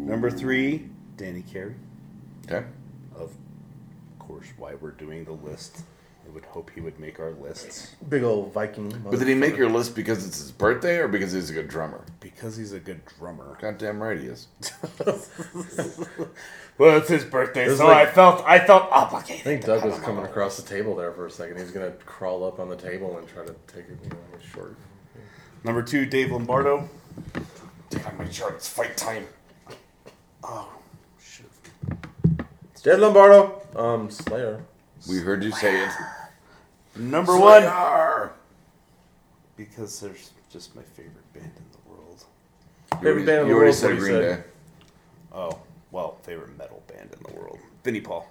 Number three, Danny Carey. Okay. Of course, why we're doing the list. I would hope he would make our lists Big old Viking. But did he make your list because it's his birthday or because he's a good drummer? because he's a good drummer. Goddamn right he is. Well, it's his birthday, It's so like- I felt I felt I obligated. think Doug was coming across the table there for a second. He was gonna crawl up on the table and try to take it, you know, his short. Number two, Dave Lombardo. Take on my shirt. It's fight time. Oh, shit. Dead Lombardo. Um, Slayer. We heard you say it. Number one, Slayer! because there's just my favorite band in the world. Favorite already, band in you the already world, said what he Green said. Day. Oh, well, favorite metal band in the world. Vinnie Paul.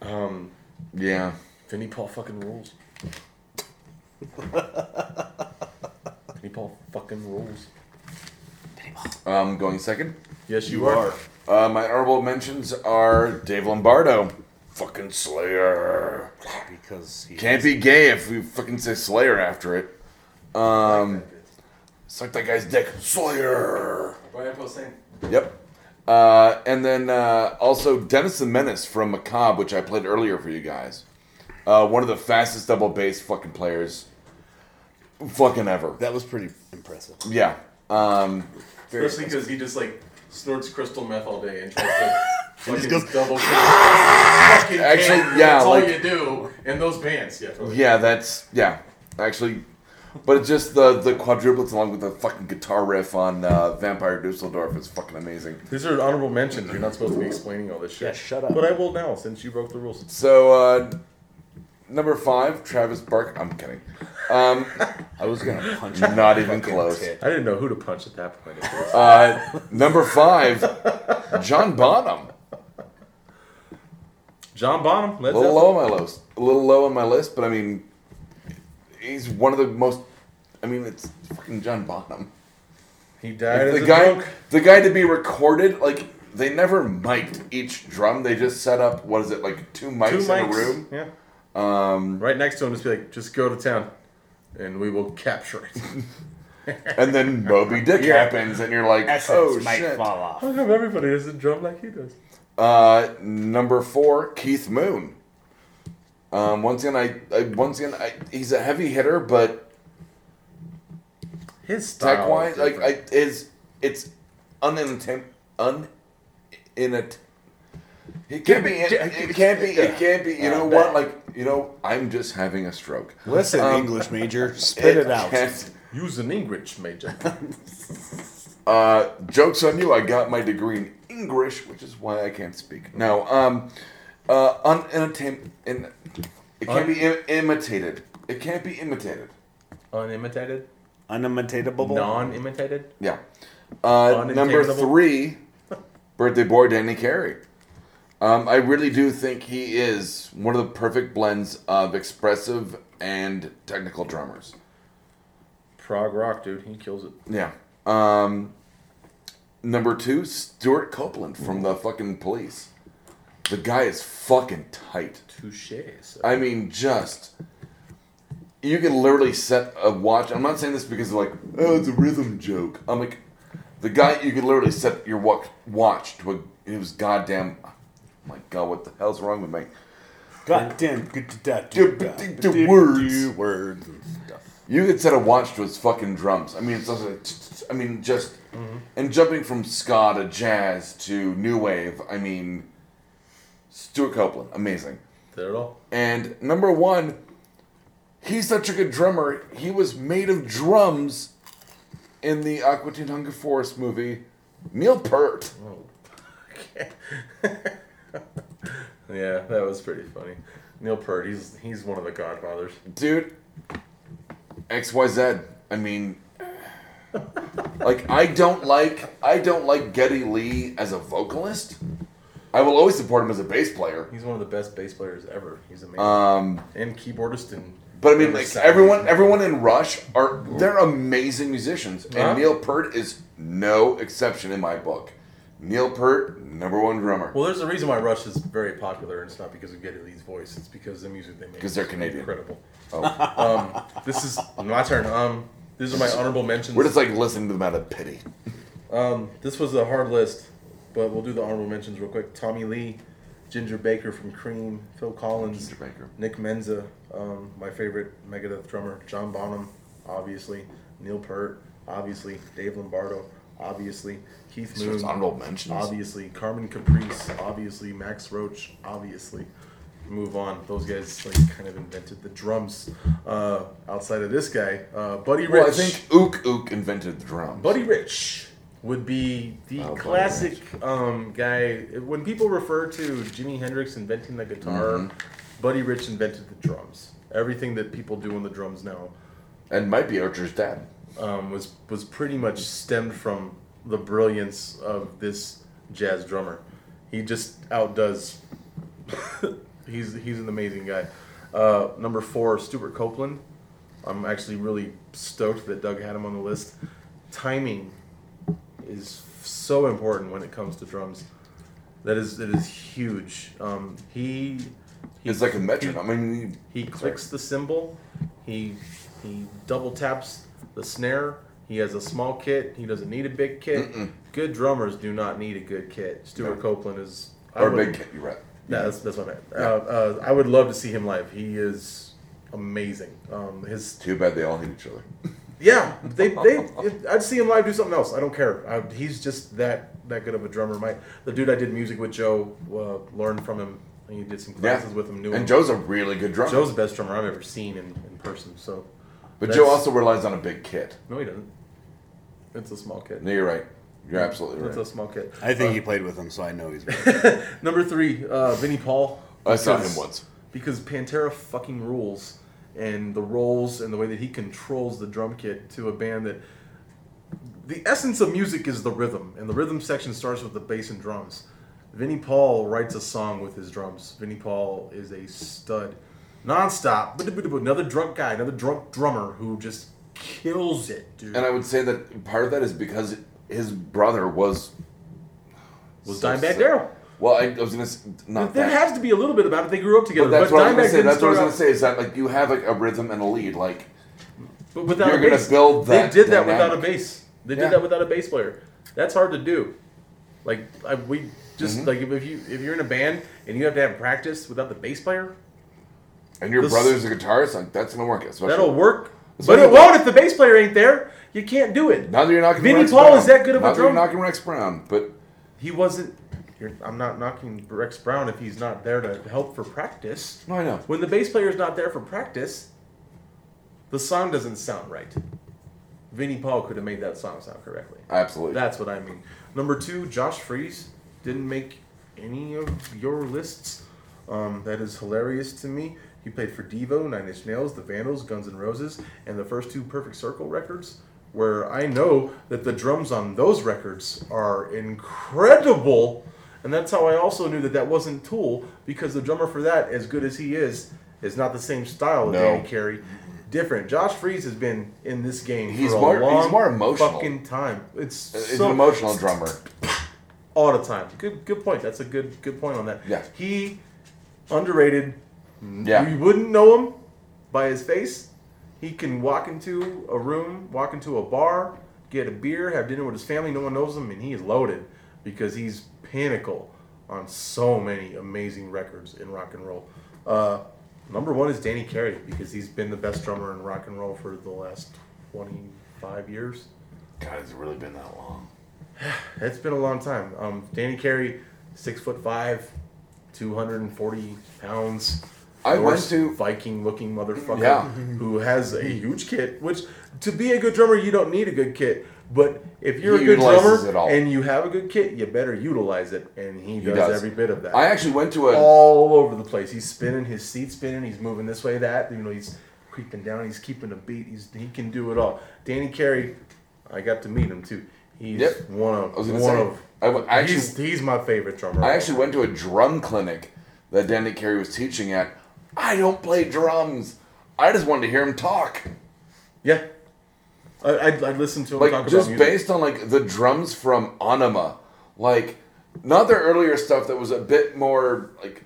Um, Yeah. Vinnie Paul fucking rules. Vinnie Paul fucking rules. Um, going second. Yes, you, You are. are. Uh, my honorable mentions are Dave Lombardo. Fucking Slayer. Because he Can't be gay if we fucking say Slayer after it. Um, suck that guy's dick. Slayer. Brian Posehn. Yep. Uh, and then uh, also Dennis the Menace from Macabre, which I played earlier for you guys. Uh, one of the fastest double bass fucking players, fucking ever. That was pretty impressive. Yeah. Um, Very Especially because he just like snorts crystal meth all day and tries to fucking goes, double. fucking Actually, can. yeah, that's all like- you do in those bands. Yeah, totally. yeah, that's yeah. Actually, but it's just the the quadruplets along with the fucking guitar riff on uh, Vampire Dusseldorf is fucking amazing. These are honorable mentions. You're not supposed to be explaining all this shit. Yeah, shut up. But I will now, since you broke the rules. So uh, number five, Travis Barker. I'm kidding. Um, I was gonna punch you. Not even close. tit. I didn't know who to punch at that point. uh, number five, John Bonham. John Bonham, A little Zeppelin. low on my list. A little low on my list, but I mean, he's one of the most. I mean, it's fucking John Bonham. He died as the a guy, drunk. the guy to be recorded, like they never mic'd each drum. They just set up what is it, like two mics, Two in a room. Yeah. Um, Right next to him, just be like, just go to town, and we will capture it. and then Moby Dick Yeah. happens, and you're like, Essence oh might shit. fall off. How come everybody doesn't drum like he does? Uh, number four, Keith Moon. Um, once again, I, I once again, I, he's a heavy hitter, but His style. tech is wise, like I is it's unintent un in it. It can't be. It, it can't be. It can't be. You know what? Like you know, I'm just having a stroke. Listen, Um, English major, spit it, out. use an English major. Uh, jokes on you. I got my degree in English, which is why I can't speak. No. Um. Uh. Unimitate. In. It can't be Im- imitated. It can't be imitated. Unimitated, Unimitatable. non-imitated. Yeah. Uh, number three, birthday boy Danny Carey. Um, I really do think he is one of the perfect blends of expressive and technical drummers. Prog rock, dude. He kills it. Yeah. Um, number two, Stewart Copeland from the fucking police. The guy is fucking tight. Touche. So. I mean, just you can literally set a watch. I'm not saying this because of like, oh, it's a rhythm joke. I'm like, the guy you can literally set your wa- watch to a. It was goddamn. Oh my God, what the hell's wrong with me? Goddamn. good to that. The- words. words and stuff. You could set a watch to his fucking drums. I mean, it's like, I mean, just and jumping from ska to jazz to new wave. I mean, Stewart Copeland, amazing. Did it all. And number one, he's such a good drummer. He was made of drums in the Aqua Teen Hunger Force movie. Neil Peart. Oh, yeah, that was pretty funny. Neil Peart, he's he's one of the godfathers. Dude, XYZ. I mean, like I don't like I don't like Geddy Lee as a vocalist. I will always support him as a bass player. He's one of the best bass players ever. He's amazing. Um, and keyboardist and. But I mean, like sound. everyone, everyone in Rush are they're amazing musicians, and Uh-huh. Neil Peart is no exception in my book. Neil Peart, number one drummer. Well, there's a reason why Rush is very popular, and it's not because of Geddy Lee's voice. It's because of the music they make. Because they're Canadian. Incredible. Oh. Um, this is my turn. Um, these are my honorable mentions. We're just like listening to them out of pity. Um, this was a hard list, but we'll do the honorable mentions real quick. Tommy Lee, Ginger Baker from Cream, Phil Collins, Ginger Baker. Nick Menza, um, my favorite Megadeth drummer, John Bonham, obviously, Neil Peart, obviously, Dave Lombardo, obviously, Keith Moon, honorable mentions. obviously, Carmine Appice, obviously, Max Roach, obviously. Move on. Those guys like kind of invented the drums. Uh, outside of this guy, uh, Buddy Rich. Well, I think Ook Ook invented the drums. Buddy Rich would be the Oh, classic um, guy. When people refer to Jimi Hendrix inventing the guitar, Mm-hmm. Buddy Rich invented the drums. Everything that people do on the drums now and might be Archer's dad. um, was was pretty much stemmed from the brilliance of this jazz drummer. He just outdoes. he's he's an amazing guy. Uh, number four, Stewart Copeland. I'm actually really stoked that Doug had him on the list. Timing is so important when it comes to drums. That is that is huge. Um, he, he It's like a metronome. I mean, he clicks the cymbal. He he double taps the snare. He has a small kit. He doesn't need a big kit. Good drummers do not need a good kit. Stewart No. Copeland is. I or would- Big kit. you're right. Yeah, that's, that's what I meant. Uh, uh, I would love to see him live. He is amazing. Um, his Too bad they all hate each other. yeah, they they. I'd see him live do something else. I don't care. I, he's just that that good of a drummer. My the dude I did music with, Joe, uh, learned from him. And He did some Yeah. classes with him. Knew And him. Joe's a really good drummer. Joe's the best drummer I've ever seen in, in person. So, But That's- Joe also relies on a big kit. No, he doesn't. It's a small kid. No, you're right. You're absolutely It's right. a small kid. I think Uh, he played with him, so I know he's. Right. Number three, uh, Vinnie Paul. I saw him once. Because Pantera fucking rules, and the roles and the way that he controls the drum kit to a band that. The essence of music is the rhythm, and the rhythm section starts with the bass and drums. Vinnie Paul writes a song with his drums. Vinnie Paul is a stud, nonstop. But another drunk guy, another drunk drummer who just kills it, dude. And I would say that part of that is because his brother was was so Dimebag. Daryl. Well, I, I was gonna s- not There that. has to be a little bit about it. They grew up together. but that's but what I was gonna say. That's what I was gonna say is that like you have like a rhythm and a lead. Like But without You're a gonna build that They did that dynamic. without a bass. They Yeah. did that without a bass player. That's hard to do. Like I, we just Mm-hmm. like if you if you're in a band and you have to have practice without the bass player, and your brother's a guitarist, like that's gonna work. Especially that'll work. But it won't if the bass player ain't there. You can't do it. Now that you're knocking Vinnie Rex Paul Brown. is that good of a Not that drum- You're knocking Rex Brown, but He wasn't. You're, I'm not knocking Rex Brown if he's not there to help for practice. no, I know. When the bass player's not there for practice, the song doesn't sound right. Vinnie Paul could have made that song sound correctly. Absolutely. That's what I mean. Number two, Josh Freese didn't make any of your lists. Um, that is hilarious to me. He played for Devo, Nine Inch Nails, The Vandals, Guns N' Roses, and the first two Perfect Circle records, where I know that the drums on those records are incredible. And that's how I also knew that that wasn't Tool, because the drummer for that, as good as he is, is not the same style as No. Danny Carey. Different. Josh Freese has been in this game He's for a more- he's long more emotional. fucking time. It's uh, It's so an emotional drummer. all the time. Good, good point. That's a good, good point on that. Yeah. He underrated. Yeah. You wouldn't know him by his face. He can walk into a room, walk into a bar, get a beer, have dinner with his family. No one knows him, and he is loaded because he's pinnacle on so many amazing records in rock and roll. Uh, number one is Danny Carey because he's been the best drummer in rock and roll for the last twenty-five years. God, it's really been that long. It's been a long time. Um, Danny Carey, six foot five, two hundred and forty pounds. I went to- Viking-looking motherfucker Yeah. who has a huge kit. Which, to be a good drummer, you don't need a good kit. But if you're He a good drummer and you have a good kit, you better utilize it. And he, does, does. every bit of that. I actually went to a. all over the place. He's spinning, his seat spinning. He's moving this way, that. You know, he's creeping down. He's keeping a beat. He's he can do it all. Danny Carey, I got to meet him too. He's Yep. one of one say, of. I I actually- he's, he's my favorite drummer. I actually went to a drum clinic that Danny Carey was teaching at. I don't play drums. I just wanted to hear him talk. Yeah, I I, I listened to him Like talk just about music. based on like the drums from Anima, like not their earlier stuff that was a bit more like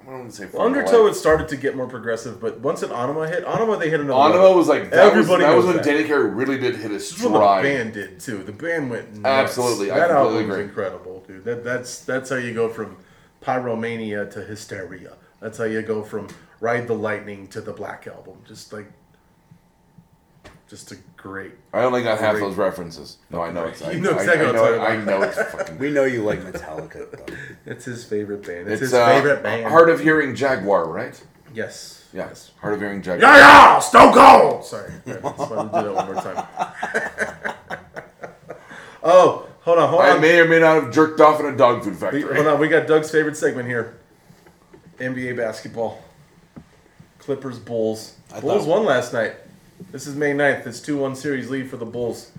I don't want to say Undertow It started to get more progressive, but once an Anima hit, Anima they hit another. Anima level. was like that Everybody was, that was when. Danny Carey really did hit his what the band did too. The band went nuts. Absolutely, I That album's agree. incredible, dude. That that's that's how you go from Pyromania to Hysteria. That's how you go from Ride the Lightning to the Black Album. Just like, just a great. I only got half Great. those references. No, I know it's. I, You know I- exactly I, what know, I'm it- I know it's fucking. we know you like Metallica. Though. It's his favorite band. It's, It's his uh, favorite band. Hard of Hearing Jaguar, right? Yes. Yeah. Yes. Hard of Hearing Jaguar. Yeah, yeah, Stone Cold. Sorry, Let's do that one more time. oh, hold on, hold on. I on. may or may not have jerked off in a dog food We- factory. hold on, we got Doug's favorite segment here. NBA basketball. Clippers Bulls. I Bulls won last night. This is May 9th. It's 2-1 series lead for the Bulls.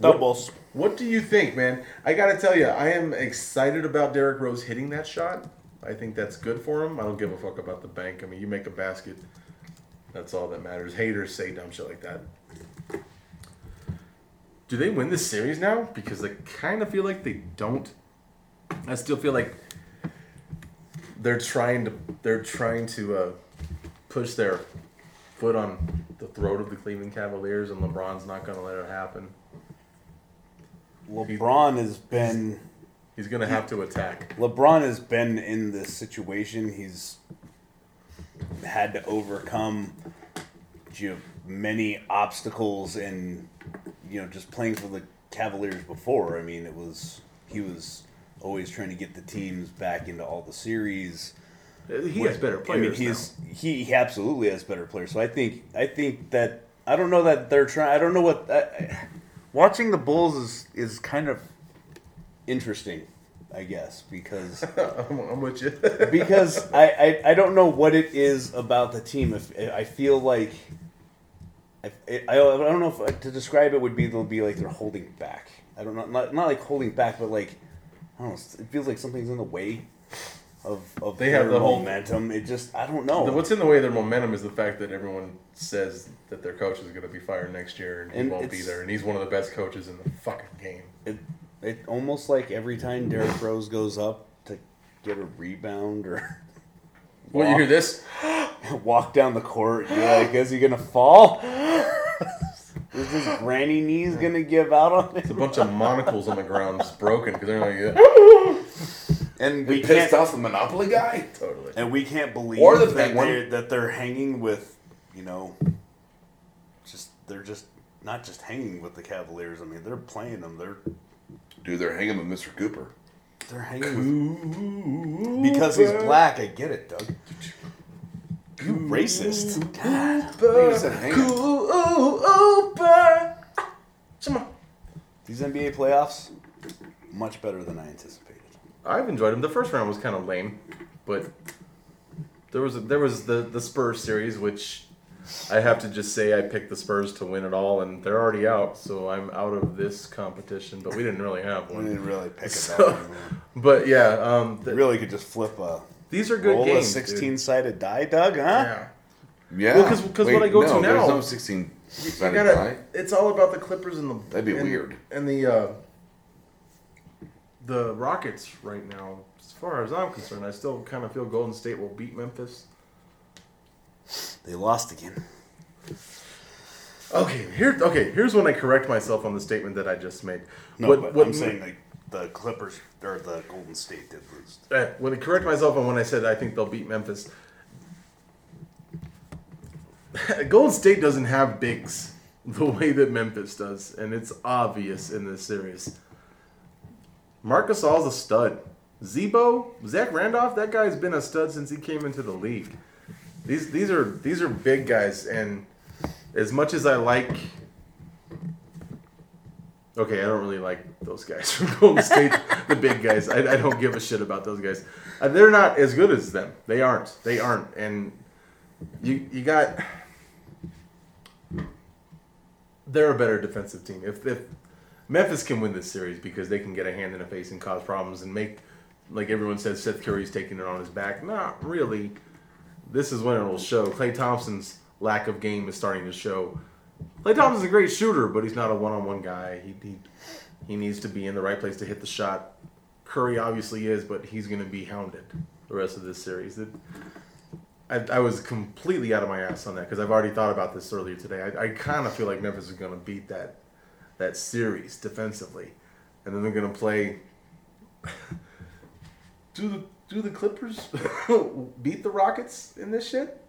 Doubles. What do you think, man? I got to tell you, I am excited about Derrick Rose hitting that shot. I think that's good for him. I don't give a fuck about the bank. I mean, you make a basket. That's all that matters. Haters say dumb shit like that. Do they win this series now? Because I kind of feel like they don't. I still feel like they're trying to they're trying to uh, push their foot on the throat of the Cleveland Cavaliers, and LeBron's not going to let it happen. LeBron has been He's going to have to attack. LeBron has been in this situation. He's had to overcome you know, many obstacles and you know just playing for the Cavaliers before. I mean, it was he was always trying to get the teams back into all the series. Uh, he has better players. I mean, he's he, he absolutely has better players. So I think I think that I don't know that they're trying. I don't know what. I, I- watching the Bulls is is kind of interesting, I guess, because. I'm, I'm with you. because I, I I don't know what it is about the team. If I feel like. I, I, I don't know if uh, to describe it would be they'll be like they're holding back. I don't know, not, not like holding back, but like I don't know. It feels like something's in the way of of They have the whole- momentum. It just I don't know. What's in the way of their momentum is the fact that everyone says that their coach is going to be fired next year and he won't be there, and he's one of the best coaches in the fucking game. it, it almost like every time Derrick Rose goes up to get a rebound or Well, you hear this? walk down the court, you're like, is he gonna fall? is his granny knees gonna give out on it? It's a bunch of monocles on the ground just broken because they're like, yeah, And we Pissed off the Monopoly guy? totally. and we can't believe Or the that Penguin. they're, that they're hanging with, you know, just they're just not just hanging with the Cavaliers. I mean, they're playing them. They're Dude, they're hanging with Mr. Cooper. they're hanging with because he's black. I get it, Doug. You racist. God. He said. Come on. These NBA playoffs, much better than I anticipated. I've enjoyed him. The first round was kind of lame, but there was a, there was the the Spurs series, which I have to just say I picked the Spurs to win it all, and they're already out, so I'm out of this competition. But we didn't really have one. We didn't really pick it So- that way. But yeah, um, You really could just flip a these are good roll games. a dude. sixteen-sided die, Doug, huh? Yeah. Yeah. Well, 'cause- 'cause what I go no, to There's now- no 16 You sided gotta, die. it's all about the Clippers and the. That'd be and- weird. And the uh, the Rockets right now, as far as I'm concerned, I still kind of feel Golden State will beat Memphis. They lost again. Okay, here. Okay, here's when I correct myself on the statement that I just made. No, what, but what, I'm saying like the Clippers or the Golden State did lose. uh, I correct myself on when I said I think they'll beat Memphis. Golden State doesn't have bigs the way that Memphis does, and it's obvious in this series. Marc Gasol's a stud. Z-Bo, Zach Randolph, that guy's been a stud since he came into the league. These these are these are big guys, and as much as I like Okay, I don't really like those guys from Golden State, the big guys. I, I don't give a shit about those guys. Uh, they're not as good as them. They aren't. They aren't. And you you got. They're a better defensive team. If if Memphis can win this series because they can get a hand in the face and cause problems and make, like everyone says, Seth Curry's taking it on his back. Not really. This is when it will show. Klay Thompson's lack of game is starting to show. Klay Thompson's a great shooter, but he's not a one-on-one guy. He, he he needs to be in the right place to hit the shot. Curry obviously is, but he's going to be hounded the rest of this series. It, I, I was completely out of my ass on that because I've already thought about this earlier today. I, I kind of feel like Memphis is going to beat that that series defensively, and then they're going to play. do the do the Clippers beat the Rockets in this shit?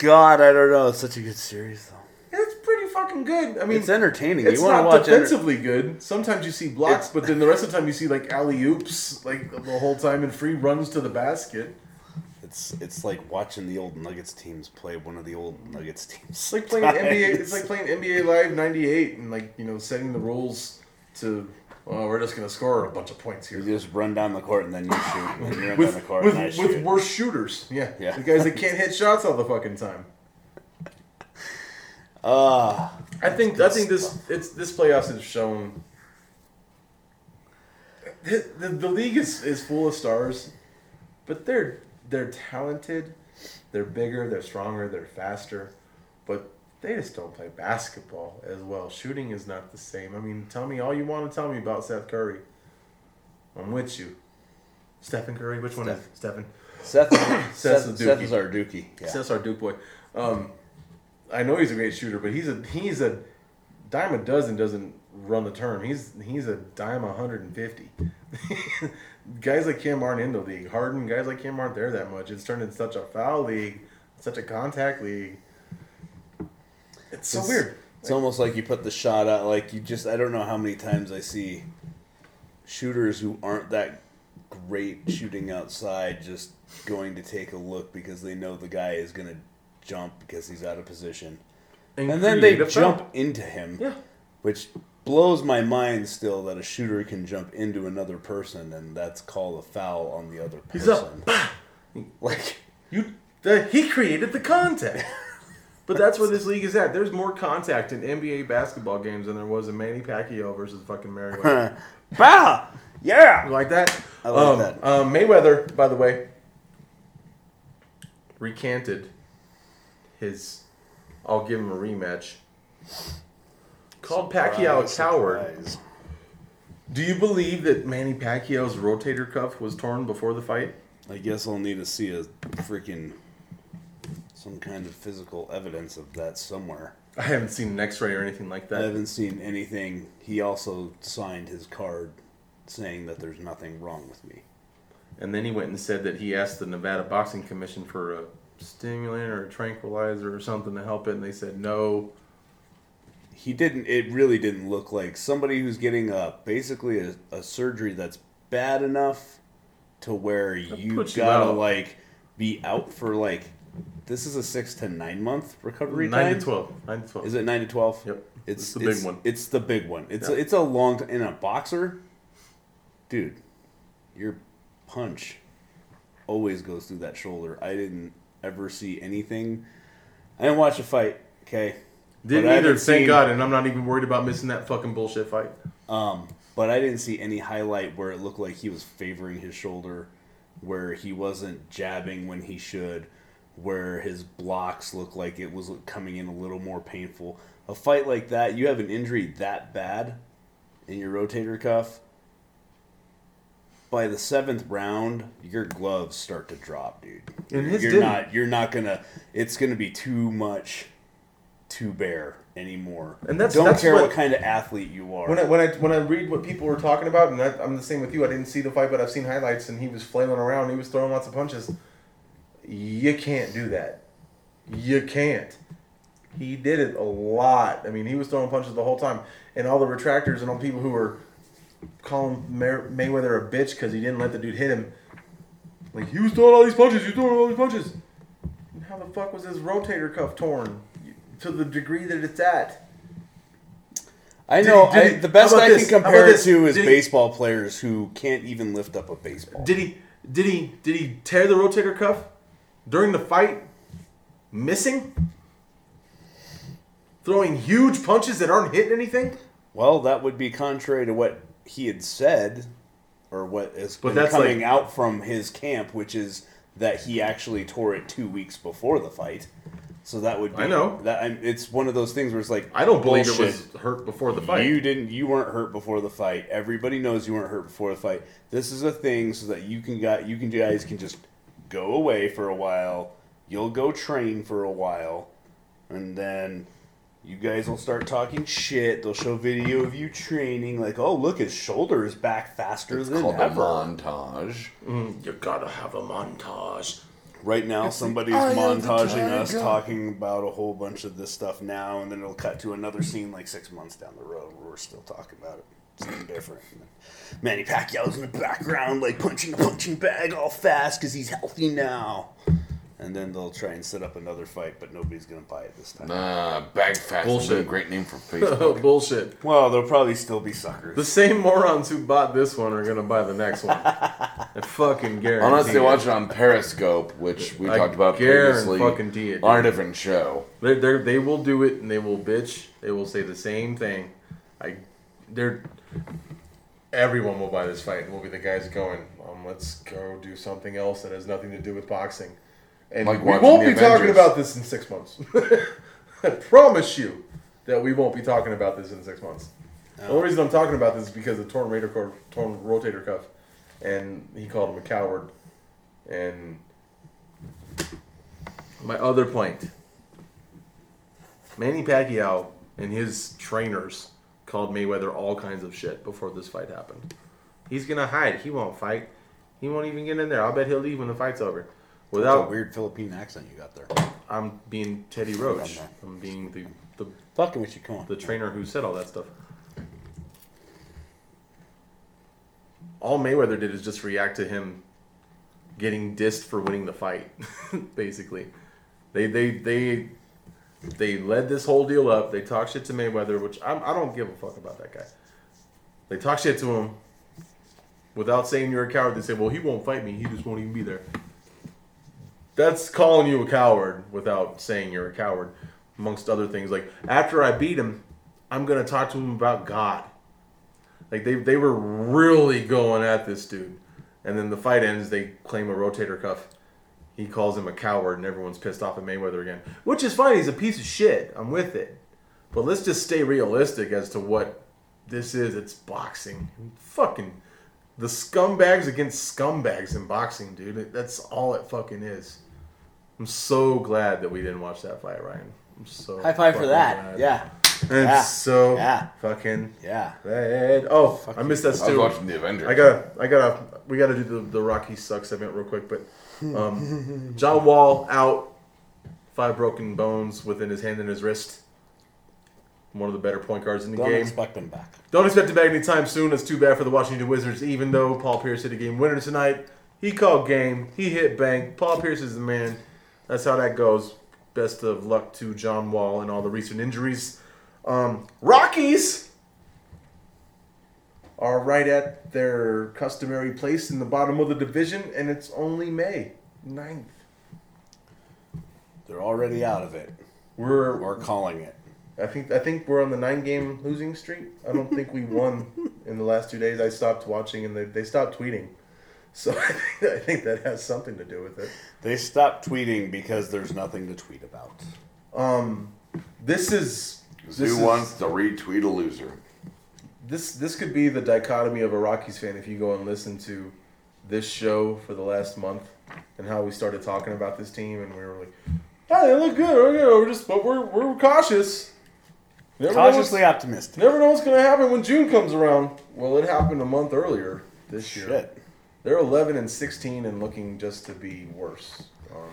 God, I don't know. It's such a good series though. It's pretty fucking good. I mean, It's entertaining. It's you want to not watch enter- defensively good. Sometimes you see blocks, but then the rest of the time you see like alley oops, like the whole time, and free runs to the basket. It's it's like watching the old Nuggets teams play one of the old Nuggets teams. It's like playing NBA. It's like playing NBA Live '98 and like you know setting the rules to. Well, we're just gonna score a bunch of points here. You just run down the court and then you shoot. And you run With, down the court with, and I with worse shooters, yeah. Yeah. the guys that can't hit shots all the fucking time. Ah, I think I think this it's this playoffs has shown. The, the, the league is, is full of stars, but they're they're talented, they're bigger, they're stronger, they're faster, but they just don't play basketball as well. Shooting is not the same. I mean, tell me all you want to tell me about Seth Curry. I'm with you. Stephen Curry, which one is it? Stephen? Seth, Seth's Seth, a Seth is our dookie. Yeah. Seth's our Duke boy. Um, I know he's a great shooter, but he's a he's a dime a dozen doesn't run the term. He's he's a dime a hundred and fifty. guys like him aren't in the league. Harden, guys like him aren't there that much. It's turned into such a foul league, such a contact league. It's so It's- weird. It's almost like you put the shot out. Like you just, I don't know how many times I see shooters who aren't that great shooting outside, just going to take a look because they know the guy is going to jump because he's out of position. And then they a foul. jump into him, Yeah. which blows my mind still that a shooter can jump into another person and that's called a foul on the other person. He's up. Like, You, the, he created the contact. But that's where this league is at. There's more contact in NBA basketball games than there was in Manny Pacquiao versus fucking Mayweather. bah! Yeah! you like that? I like um, that. Um, Mayweather, by the way, recanted his. I'll give him a rematch. Called Pacquiao a coward. surprise. Do you believe that Manny Pacquiao's rotator cuff was torn before the fight? I guess I'll need to see a freaking some kind of physical evidence of that somewhere. I haven't seen an X-ray or anything like that. I that. haven't seen anything. He also signed his card saying that there's nothing wrong with me. And then he went and said that he asked the Nevada Boxing Commission for a stimulant or a tranquilizer or something to help it, and they said no. He didn't. It really didn't look like somebody who's getting a basically a, a surgery that's bad enough to where you puts you gotta out. like be out for like. This is a six to nine month recovery Nine time. to twelve. Nine to twelve. Is it nine to twelve? Yep. It's, It's the big one. It's the big one. It's Yeah. a, it's a long t- in a boxer, dude. Your punch always goes through that shoulder. I didn't ever see anything. I didn't watch a fight. Okay, Didn't either, thank seen- God, and I'm not even worried about missing that fucking bullshit fight. um, but I didn't see any highlight where it looked like he was favoring his shoulder, where he wasn't jabbing when he should, where his blocks looked like it was coming in a little more painful. A fight like that, you have an injury that bad in your rotator cuff. By the seventh round, your gloves start to drop, dude. And his you're didn't. not. You're not gonna. It's gonna be too much to bear anymore. And that's- don't that's care what- what kind of athlete you are. When I when I when I read what people were talking about, and I, I'm the same with you. I didn't see the fight, but I've seen highlights, and he was flailing around. He was throwing lots of punches. You can't do that. You can't. He did it a lot. I mean, he was throwing punches the whole time, and all the retractors and all the people who were calling May- Mayweather a bitch because he didn't let the dude hit him. Like he was throwing all these punches. He was throwing all these punches. And how the fuck was his rotator cuff torn to the degree that it's at? I Did know. he- did I, the best I this? can compare it to is Did he- baseball players who can't even lift up a baseball. Did he did he did he tear the rotator cuff during the fight? Missing? Throwing huge punches that aren't hitting anything? Well, that would be contrary to what he had said, or what is coming like- out from his camp, which is that he actually tore it two weeks before the fight. So that would be. I know. that. I'm, it's one of those things where it's like I don't believe bullshit. it was hurt before the fight. You didn't. You weren't hurt before the fight. Everybody knows you weren't hurt before the fight. This is a thing so that you can got you can you guys can just go away for a while. You'll go train for a while, and then you guys will start talking shit. They'll show video of you training, like, oh look, his shoulder is back faster It's than called a ever. montage. Mm, you gotta have a montage. Right now, somebody's eye of the montaging us talking about a whole bunch of this stuff now, and then it'll cut to another scene like six months down the road where we're still talking about it. Something different. And then Manny Pacquiao's in the background, like punching a punching bag all fast because he's healthy now. And then they'll try and set up another fight, but nobody's gonna buy it this time. Nah, bag fast. Bullshit. is a great name for Facebook. Bullshit. Well, there'll probably still be suckers. The same morons who bought this one are gonna buy the next one. I fucking guarantee. Unless they watch it on Periscope, which we I talked about guarantee previously fucking tea it, on a different show. They they they will do it and they will bitch. They will say the same thing. I they're everyone will buy this fight and we'll be the guys going, um, let's go do something else that has nothing to do with boxing. And Like we won't the be talking about this in six months. I promise you that we won't be talking about this in six months. The only reason I'm talking about this is because of torn rotator cuff, torn rotator cuff, and he called him a coward. And my other point, Manny Pacquiao and his trainers called Mayweather all kinds of shit before this fight happened. He's gonna hide. He won't fight. He won't even get in there. I'll bet he'll leave when the fight's over. That's a Without, weird Philippine accent you got there. I'm being Freddie Roach. I'm being the, the Fucking with you, come on. the trainer who said all that stuff. all Mayweather did is just react to him getting dissed for winning the fight. basically, they they they they led this whole deal up. They talk shit to Mayweather, which I'm, I don't give a fuck about that guy. They talk shit to him without saying you're a coward. They say, "Well, he won't fight me. He just won't even be there." That's calling you a coward without saying you're a coward, amongst other things. Like after I beat him, I'm gonna talk to him about God. Like they they were really going at this dude, and then the fight ends. They claim a rotator cuff. He calls him a coward, and everyone's pissed off at Mayweather again, which is fine. He's a piece of shit. I'm with it, but let's just stay realistic as to what this is. It's boxing. Fucking the scumbags against scumbags in boxing, dude. That's all it fucking is. I'm so glad that we didn't watch that fight, Ryan. I'm so High five for that. glad. Yeah. It's Yeah. so Yeah. fucking Yeah. bad. Oh, I missed that too. I was watching the Avengers. I gotta, I gotta, we gotta do the, the Rocky sucks segment real quick. But um, John Wall out, five broken bones within his hand and his wrist. One of the better point guards in the Don't game. expect him back. Don't expect him back anytime soon. That's too bad for the Washington Wizards. Even though Paul Pierce hit a game winner tonight, he called game. He hit bank. Paul Pierce is the man. That's how that goes. Best of luck to John Wall and all the recent injuries. Um, Rockies are right at their customary place in the bottom of the division, and it's only May 9th. They're already out of it. We're We're calling it. I think I think we're on the nine game losing streak. I don't think we won in the last two days. I stopped watching and they, they stopped tweeting. So I think, I think that has something to do with it. They stopped tweeting because there's nothing to tweet about. Um, this is this Who is, wants to retweet a loser? This this could be the dichotomy of a Rockies fan if you go and listen to this show for the last month and how we started talking about this team and we were like, oh, they look good. Yeah, we're just but we're we're cautious. Never Cautiously optimistic. Never know what's going to happen when June comes around. Well, it happened a month earlier this year. Shit. They're 11 and 16 and looking just to be worse. Um,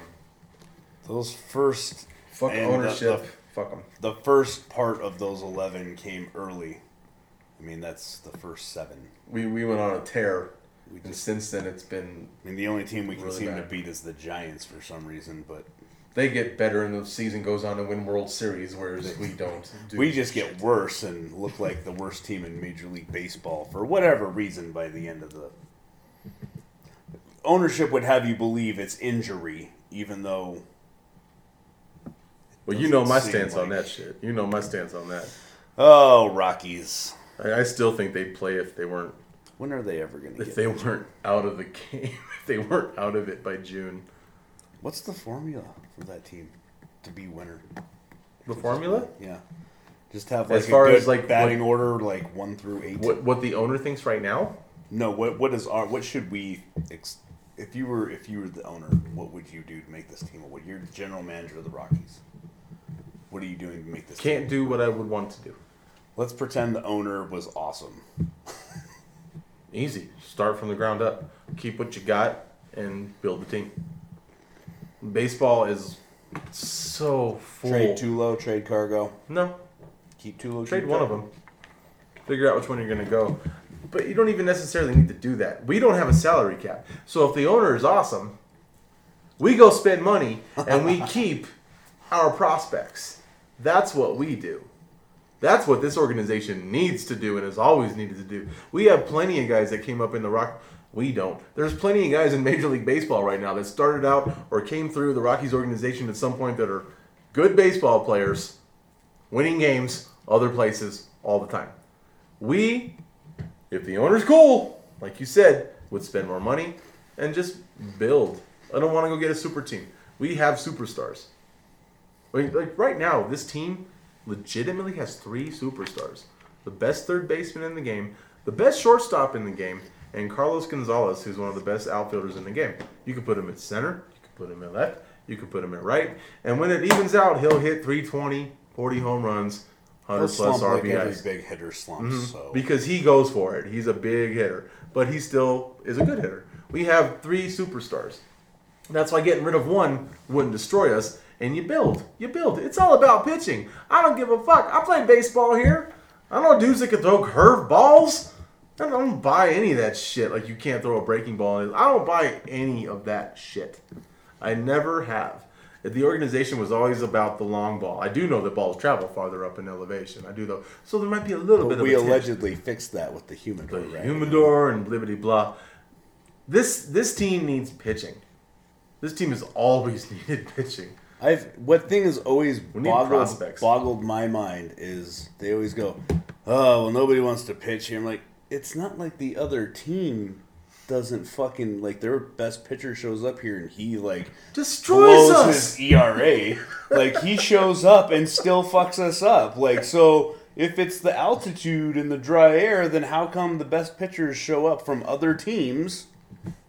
Those first fuck And the- ownership. the- fuck them. the first part of those 11 came early. I mean, that's the first seven. We, we went on a tear. We And just, since then, it's been. I mean, the only team we can seem bad. to beat is the Giants for some reason, but They get better and the season goes on to win World Series, whereas we don't. Do we just get worse and look like the worst team in Major League Baseball for whatever reason by the end of the. Ownership would have you believe it's injury, even though Well, you know my stance on that shit. You know my stance on that. Oh, Rockies. I, I still think they'd play if they weren't When are they ever going to if they weren't out of the game. If they weren't out of it by June. What's the formula for that team to be winner? The formula? Yeah, just have like As far a good as, like, batting what- order, like one through eight. What what the owner thinks right now? No, what what is our what should we? Ex- if you were if you were the owner, what would you do to make this team? What you're the general manager of the Rockies? What are you doing to make this? Team? Can't do what I would want to do. Let's pretend the owner was awesome. Easy. Start from the ground up. Keep what you got and build the team. Baseball is so full. Trade Tulo, trade Cargo, No, keep Tulo. trade one of them. Figure out which one you're going to go. But you don't even necessarily need to do that. We don't have a salary cap. So if the owner is awesome, we go spend money and we keep our prospects. That's what we do. That's what this organization needs to do and has always needed to do. We have plenty of guys that came up in the Rock. We don't. There's plenty of guys in Major League Baseball right now that started out or came through the Rockies organization at some point that are good baseball players, winning games other places all the time. We, if the owner's cool, like you said, would spend more money and just build. I don't want to go get a super team. We have superstars. Like, like right now, this team legitimately has three superstars: the best third baseman in the game, the best shortstop in the game, and Carlos Gonzalez, who's one of the best outfielders in the game. You could put him at center, you could put him at left, you could put him at right, and when it evens out, he'll hit 320, 40 home runs, 100 Or plus slump like every big hitter slumps. Mm-hmm. So Because he goes for it. He's a big hitter, but he still is a good hitter. We have three superstars. That's why getting rid of one wouldn't destroy us. And you build. You build. It's all about pitching. I don't give a fuck. I play baseball here. I know dudes that can throw curve balls. I don't buy any of that shit. Like you can't throw a breaking ball. I don't buy any of that shit. I never have. The organization was always about the long ball. I do know that balls travel farther up in elevation. I do though. So there might be a little bit But of we allegedly fixed that with the humidor, the right? humidor and blibbity blah. This this team needs pitching. This team has always needed pitching. I've what thing has always boggled, boggled my mind is they always go, oh well, nobody wants to pitch here. I'm like, it's not like the other team doesn't fucking like their best pitcher shows up here and he like Destroys us. his ERA. like he shows up and still fucks us up. Like so. If it's the altitude and the dry air, then how come the best pitchers show up from other teams?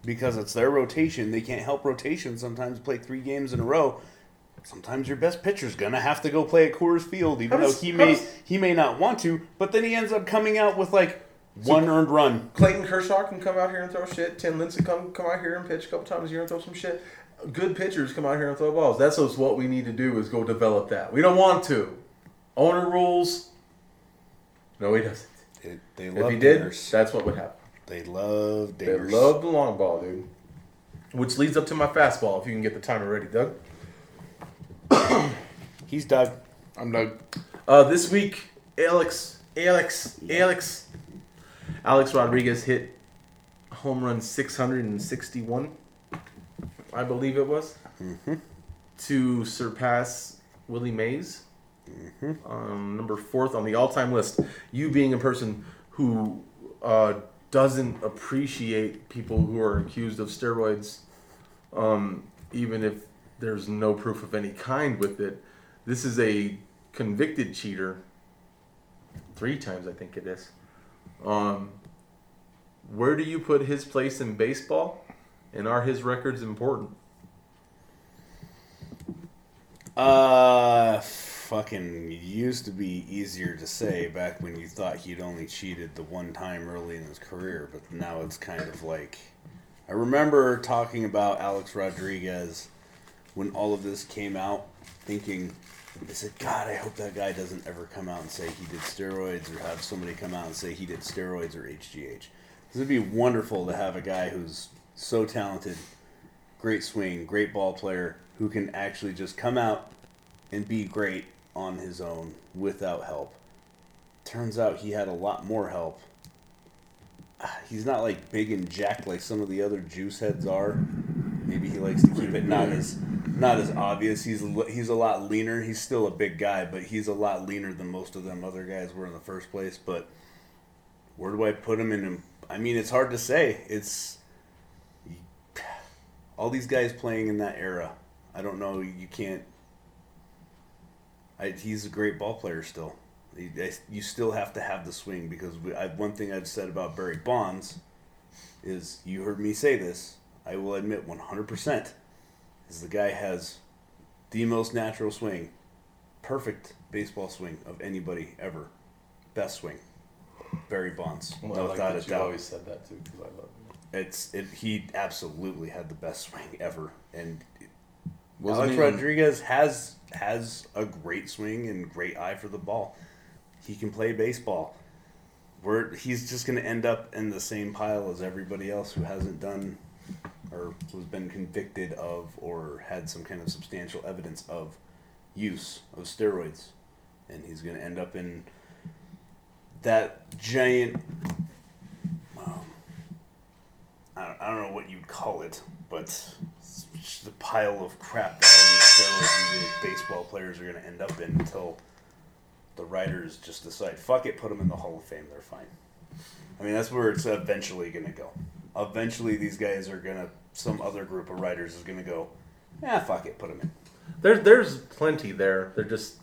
Because it's their rotation. They can't help rotation. Sometimes play three games in a row. Sometimes your best pitcher's gonna have to go play at Coors Field, even though he may does- he may not want to. But then he ends up coming out with like one earned run. Clayton Kershaw can come out here and throw shit. Tim Lincecum come come out here and pitch a couple times a year and throw some shit. Good pitchers come out here and throw balls. That's just what we need to do is go develop that. We don't want to. Owner rules. No, he doesn't. They, they If he did, dingers. that's what would happen. They love They love the long ball, dude. Which leads up to my fastball. If you can get the timer ready, Doug. He's Doug. I'm Doug. Uh, this week, Alex, Alex, Alex, Alex Rodriguez hit home run 661, I believe it was, to surpass Willie Mays, um, number fourth on the all-time list. You being a person who uh, doesn't appreciate people who are accused of steroids, um, even if there's no proof of any kind with it. This is a convicted cheater. Three times, I think it is. Um, where do you put his place in baseball? And are his records important? Uh, fucking used to be easier to say back when you thought he'd only cheated the one time early in his career, but now it's kind of like. I remember talking about Alex Rodriguez when all of this came out, thinking, I said, God, I hope that guy doesn't ever come out and say he did steroids or have somebody come out and say he did steroids or HGH. This would be wonderful to have a guy who's so talented, great swing, great ball player, who can actually just come out and be great on his own without help. Turns out he had a lot more help. Ah, He's not like big and jacked like some of the other juice heads are. Maybe he likes to keep it not as not as obvious. He's a he's a lot leaner. He's still a big guy, but he's a lot leaner than most of them other guys were in the first place. But where do I put him in? I mean, it's hard to say. It's all these guys playing in that era. I don't know. You can't. I, he's a great ball player still. He- I- You still have to have the swing because we, I, one thing I've said about Barry Bonds is you heard me say this. I will admit 100% is the guy has the most natural swing, perfect baseball swing of anybody ever, best swing. Barry Bonds, no without a doubt said that too, because I love him. it's it. He absolutely had the best swing ever, and Wasn't Alex even- Rodriguez has has a great swing and great eye for the ball. He can play baseball. We're, he's just going to end up in the same pile as everybody else who hasn't done or who's been convicted of or had some kind of substantial evidence of use of steroids, and he's going to end up in that giant um, I don't, I don't know what you'd call it, but a pile of crap that all these steroid baseball players are going to end up in until the writers just decide, fuck it, put them in the Hall of Fame, they're fine. I mean, that's where it's eventually going to go. Eventually, these guys are going to, some other group of writers is going to go, yeah, fuck it, put them in. There's there's plenty there. They're just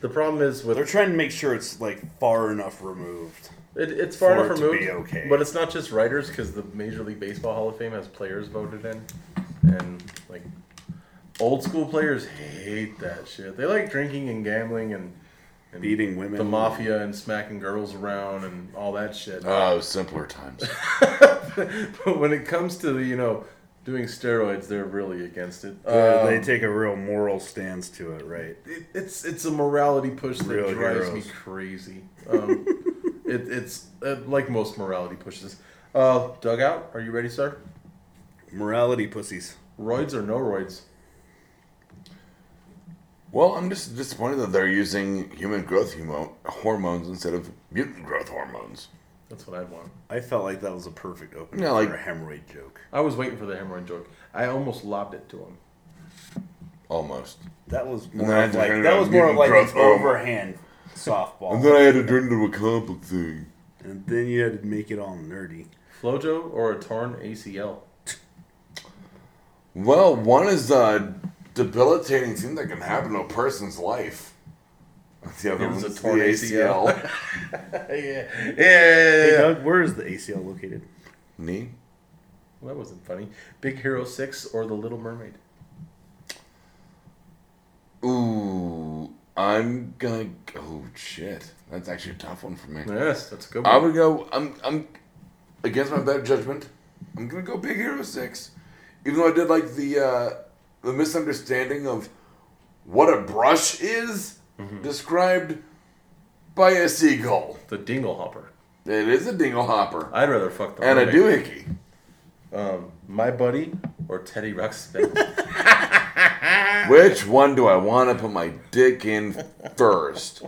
the problem is with They're trying to make sure it's like far enough removed. It, it's far For enough it to removed, be okay. but it's not just writers because the Major League Baseball Hall of Fame has players voted in, and like old school players hate that shit. They like drinking and gambling and, and Beating women. the mafia, and smacking girls around and all that shit. Oh, simpler times. but when it comes to the you know doing steroids, they're really against it. Uh, Um, they take a real moral stance to it, right? it, it's it's a morality push that Real drives heroes. me crazy. Um, It, it's uh, like most morality pushes. Uh, dugout, are you ready, sir? Morality pussies. Roids or no roids? Well, I'm just disappointed that they're using human growth humo- hormones instead of mutant growth hormones. That's what I want. I felt like that was a perfect opening Yeah, like- for a hemorrhoid joke. I was waiting for the hemorrhoid joke. I almost lobbed it to him. Almost. That was then more I of had like turn that on was more of mutant like growth an hormone. Oh. overhand softball, And then I had to turn into a comic thing. and then you had to make it all nerdy. Flojo or a torn ACL? Well, one is a debilitating thing that can happen to a person's life. The other It was a torn the ACL. yeah. Yeah. Hey yeah. Doug, where is the ACL located? Knee? Well, that wasn't funny. Big Hero 6 or The Little Mermaid? Ooh, I'm gonna. Oh shit, that's actually a tough one for me. Yes, that's a good One. I would go. I'm. I'm against my better judgment. I'm gonna go Big Hero Six, even though I did like the uh, the misunderstanding of what a brush is described by a seagull. The Dingle Hopper. It is a dingle hopper I'd rather fuck the and a doohickey. Um, my buddy or Teddy Ruxpin? Which one do I want to put my dick in first?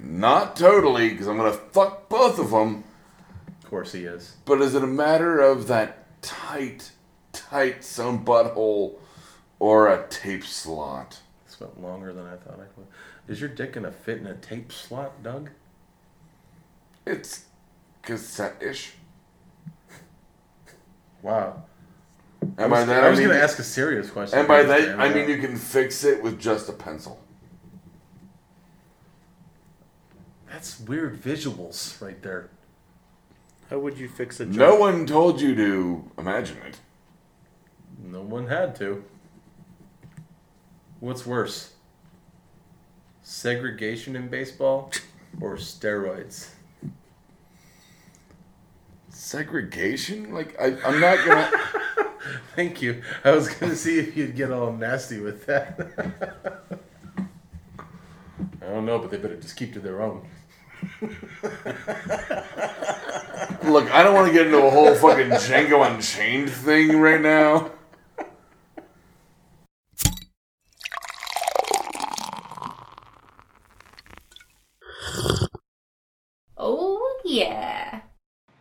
Not totally, because I'm gonna fuck both of them. of course he is. But is it a matter of that tight, tight sewn butthole or a tape slot? This went longer than I thought I would. Is your dick gonna fit in a tape slot, Doug? It's cassette-ish. Wow. And I by was, that I I was mean, gonna ask a serious question. and by that I mean you can fix it with just a pencil. That's weird visuals right there. How would you fix a joke? No one told you to imagine it. No one had to. What's worse? Segregation in baseball or steroids? Segregation? Like I, I'm not gonna. Thank you. I was gonna see if you'd get all nasty with that. I don't know, but they better just keep to their own. Look, I don't want to get into a whole fucking Django Unchained thing right now. Oh, yeah.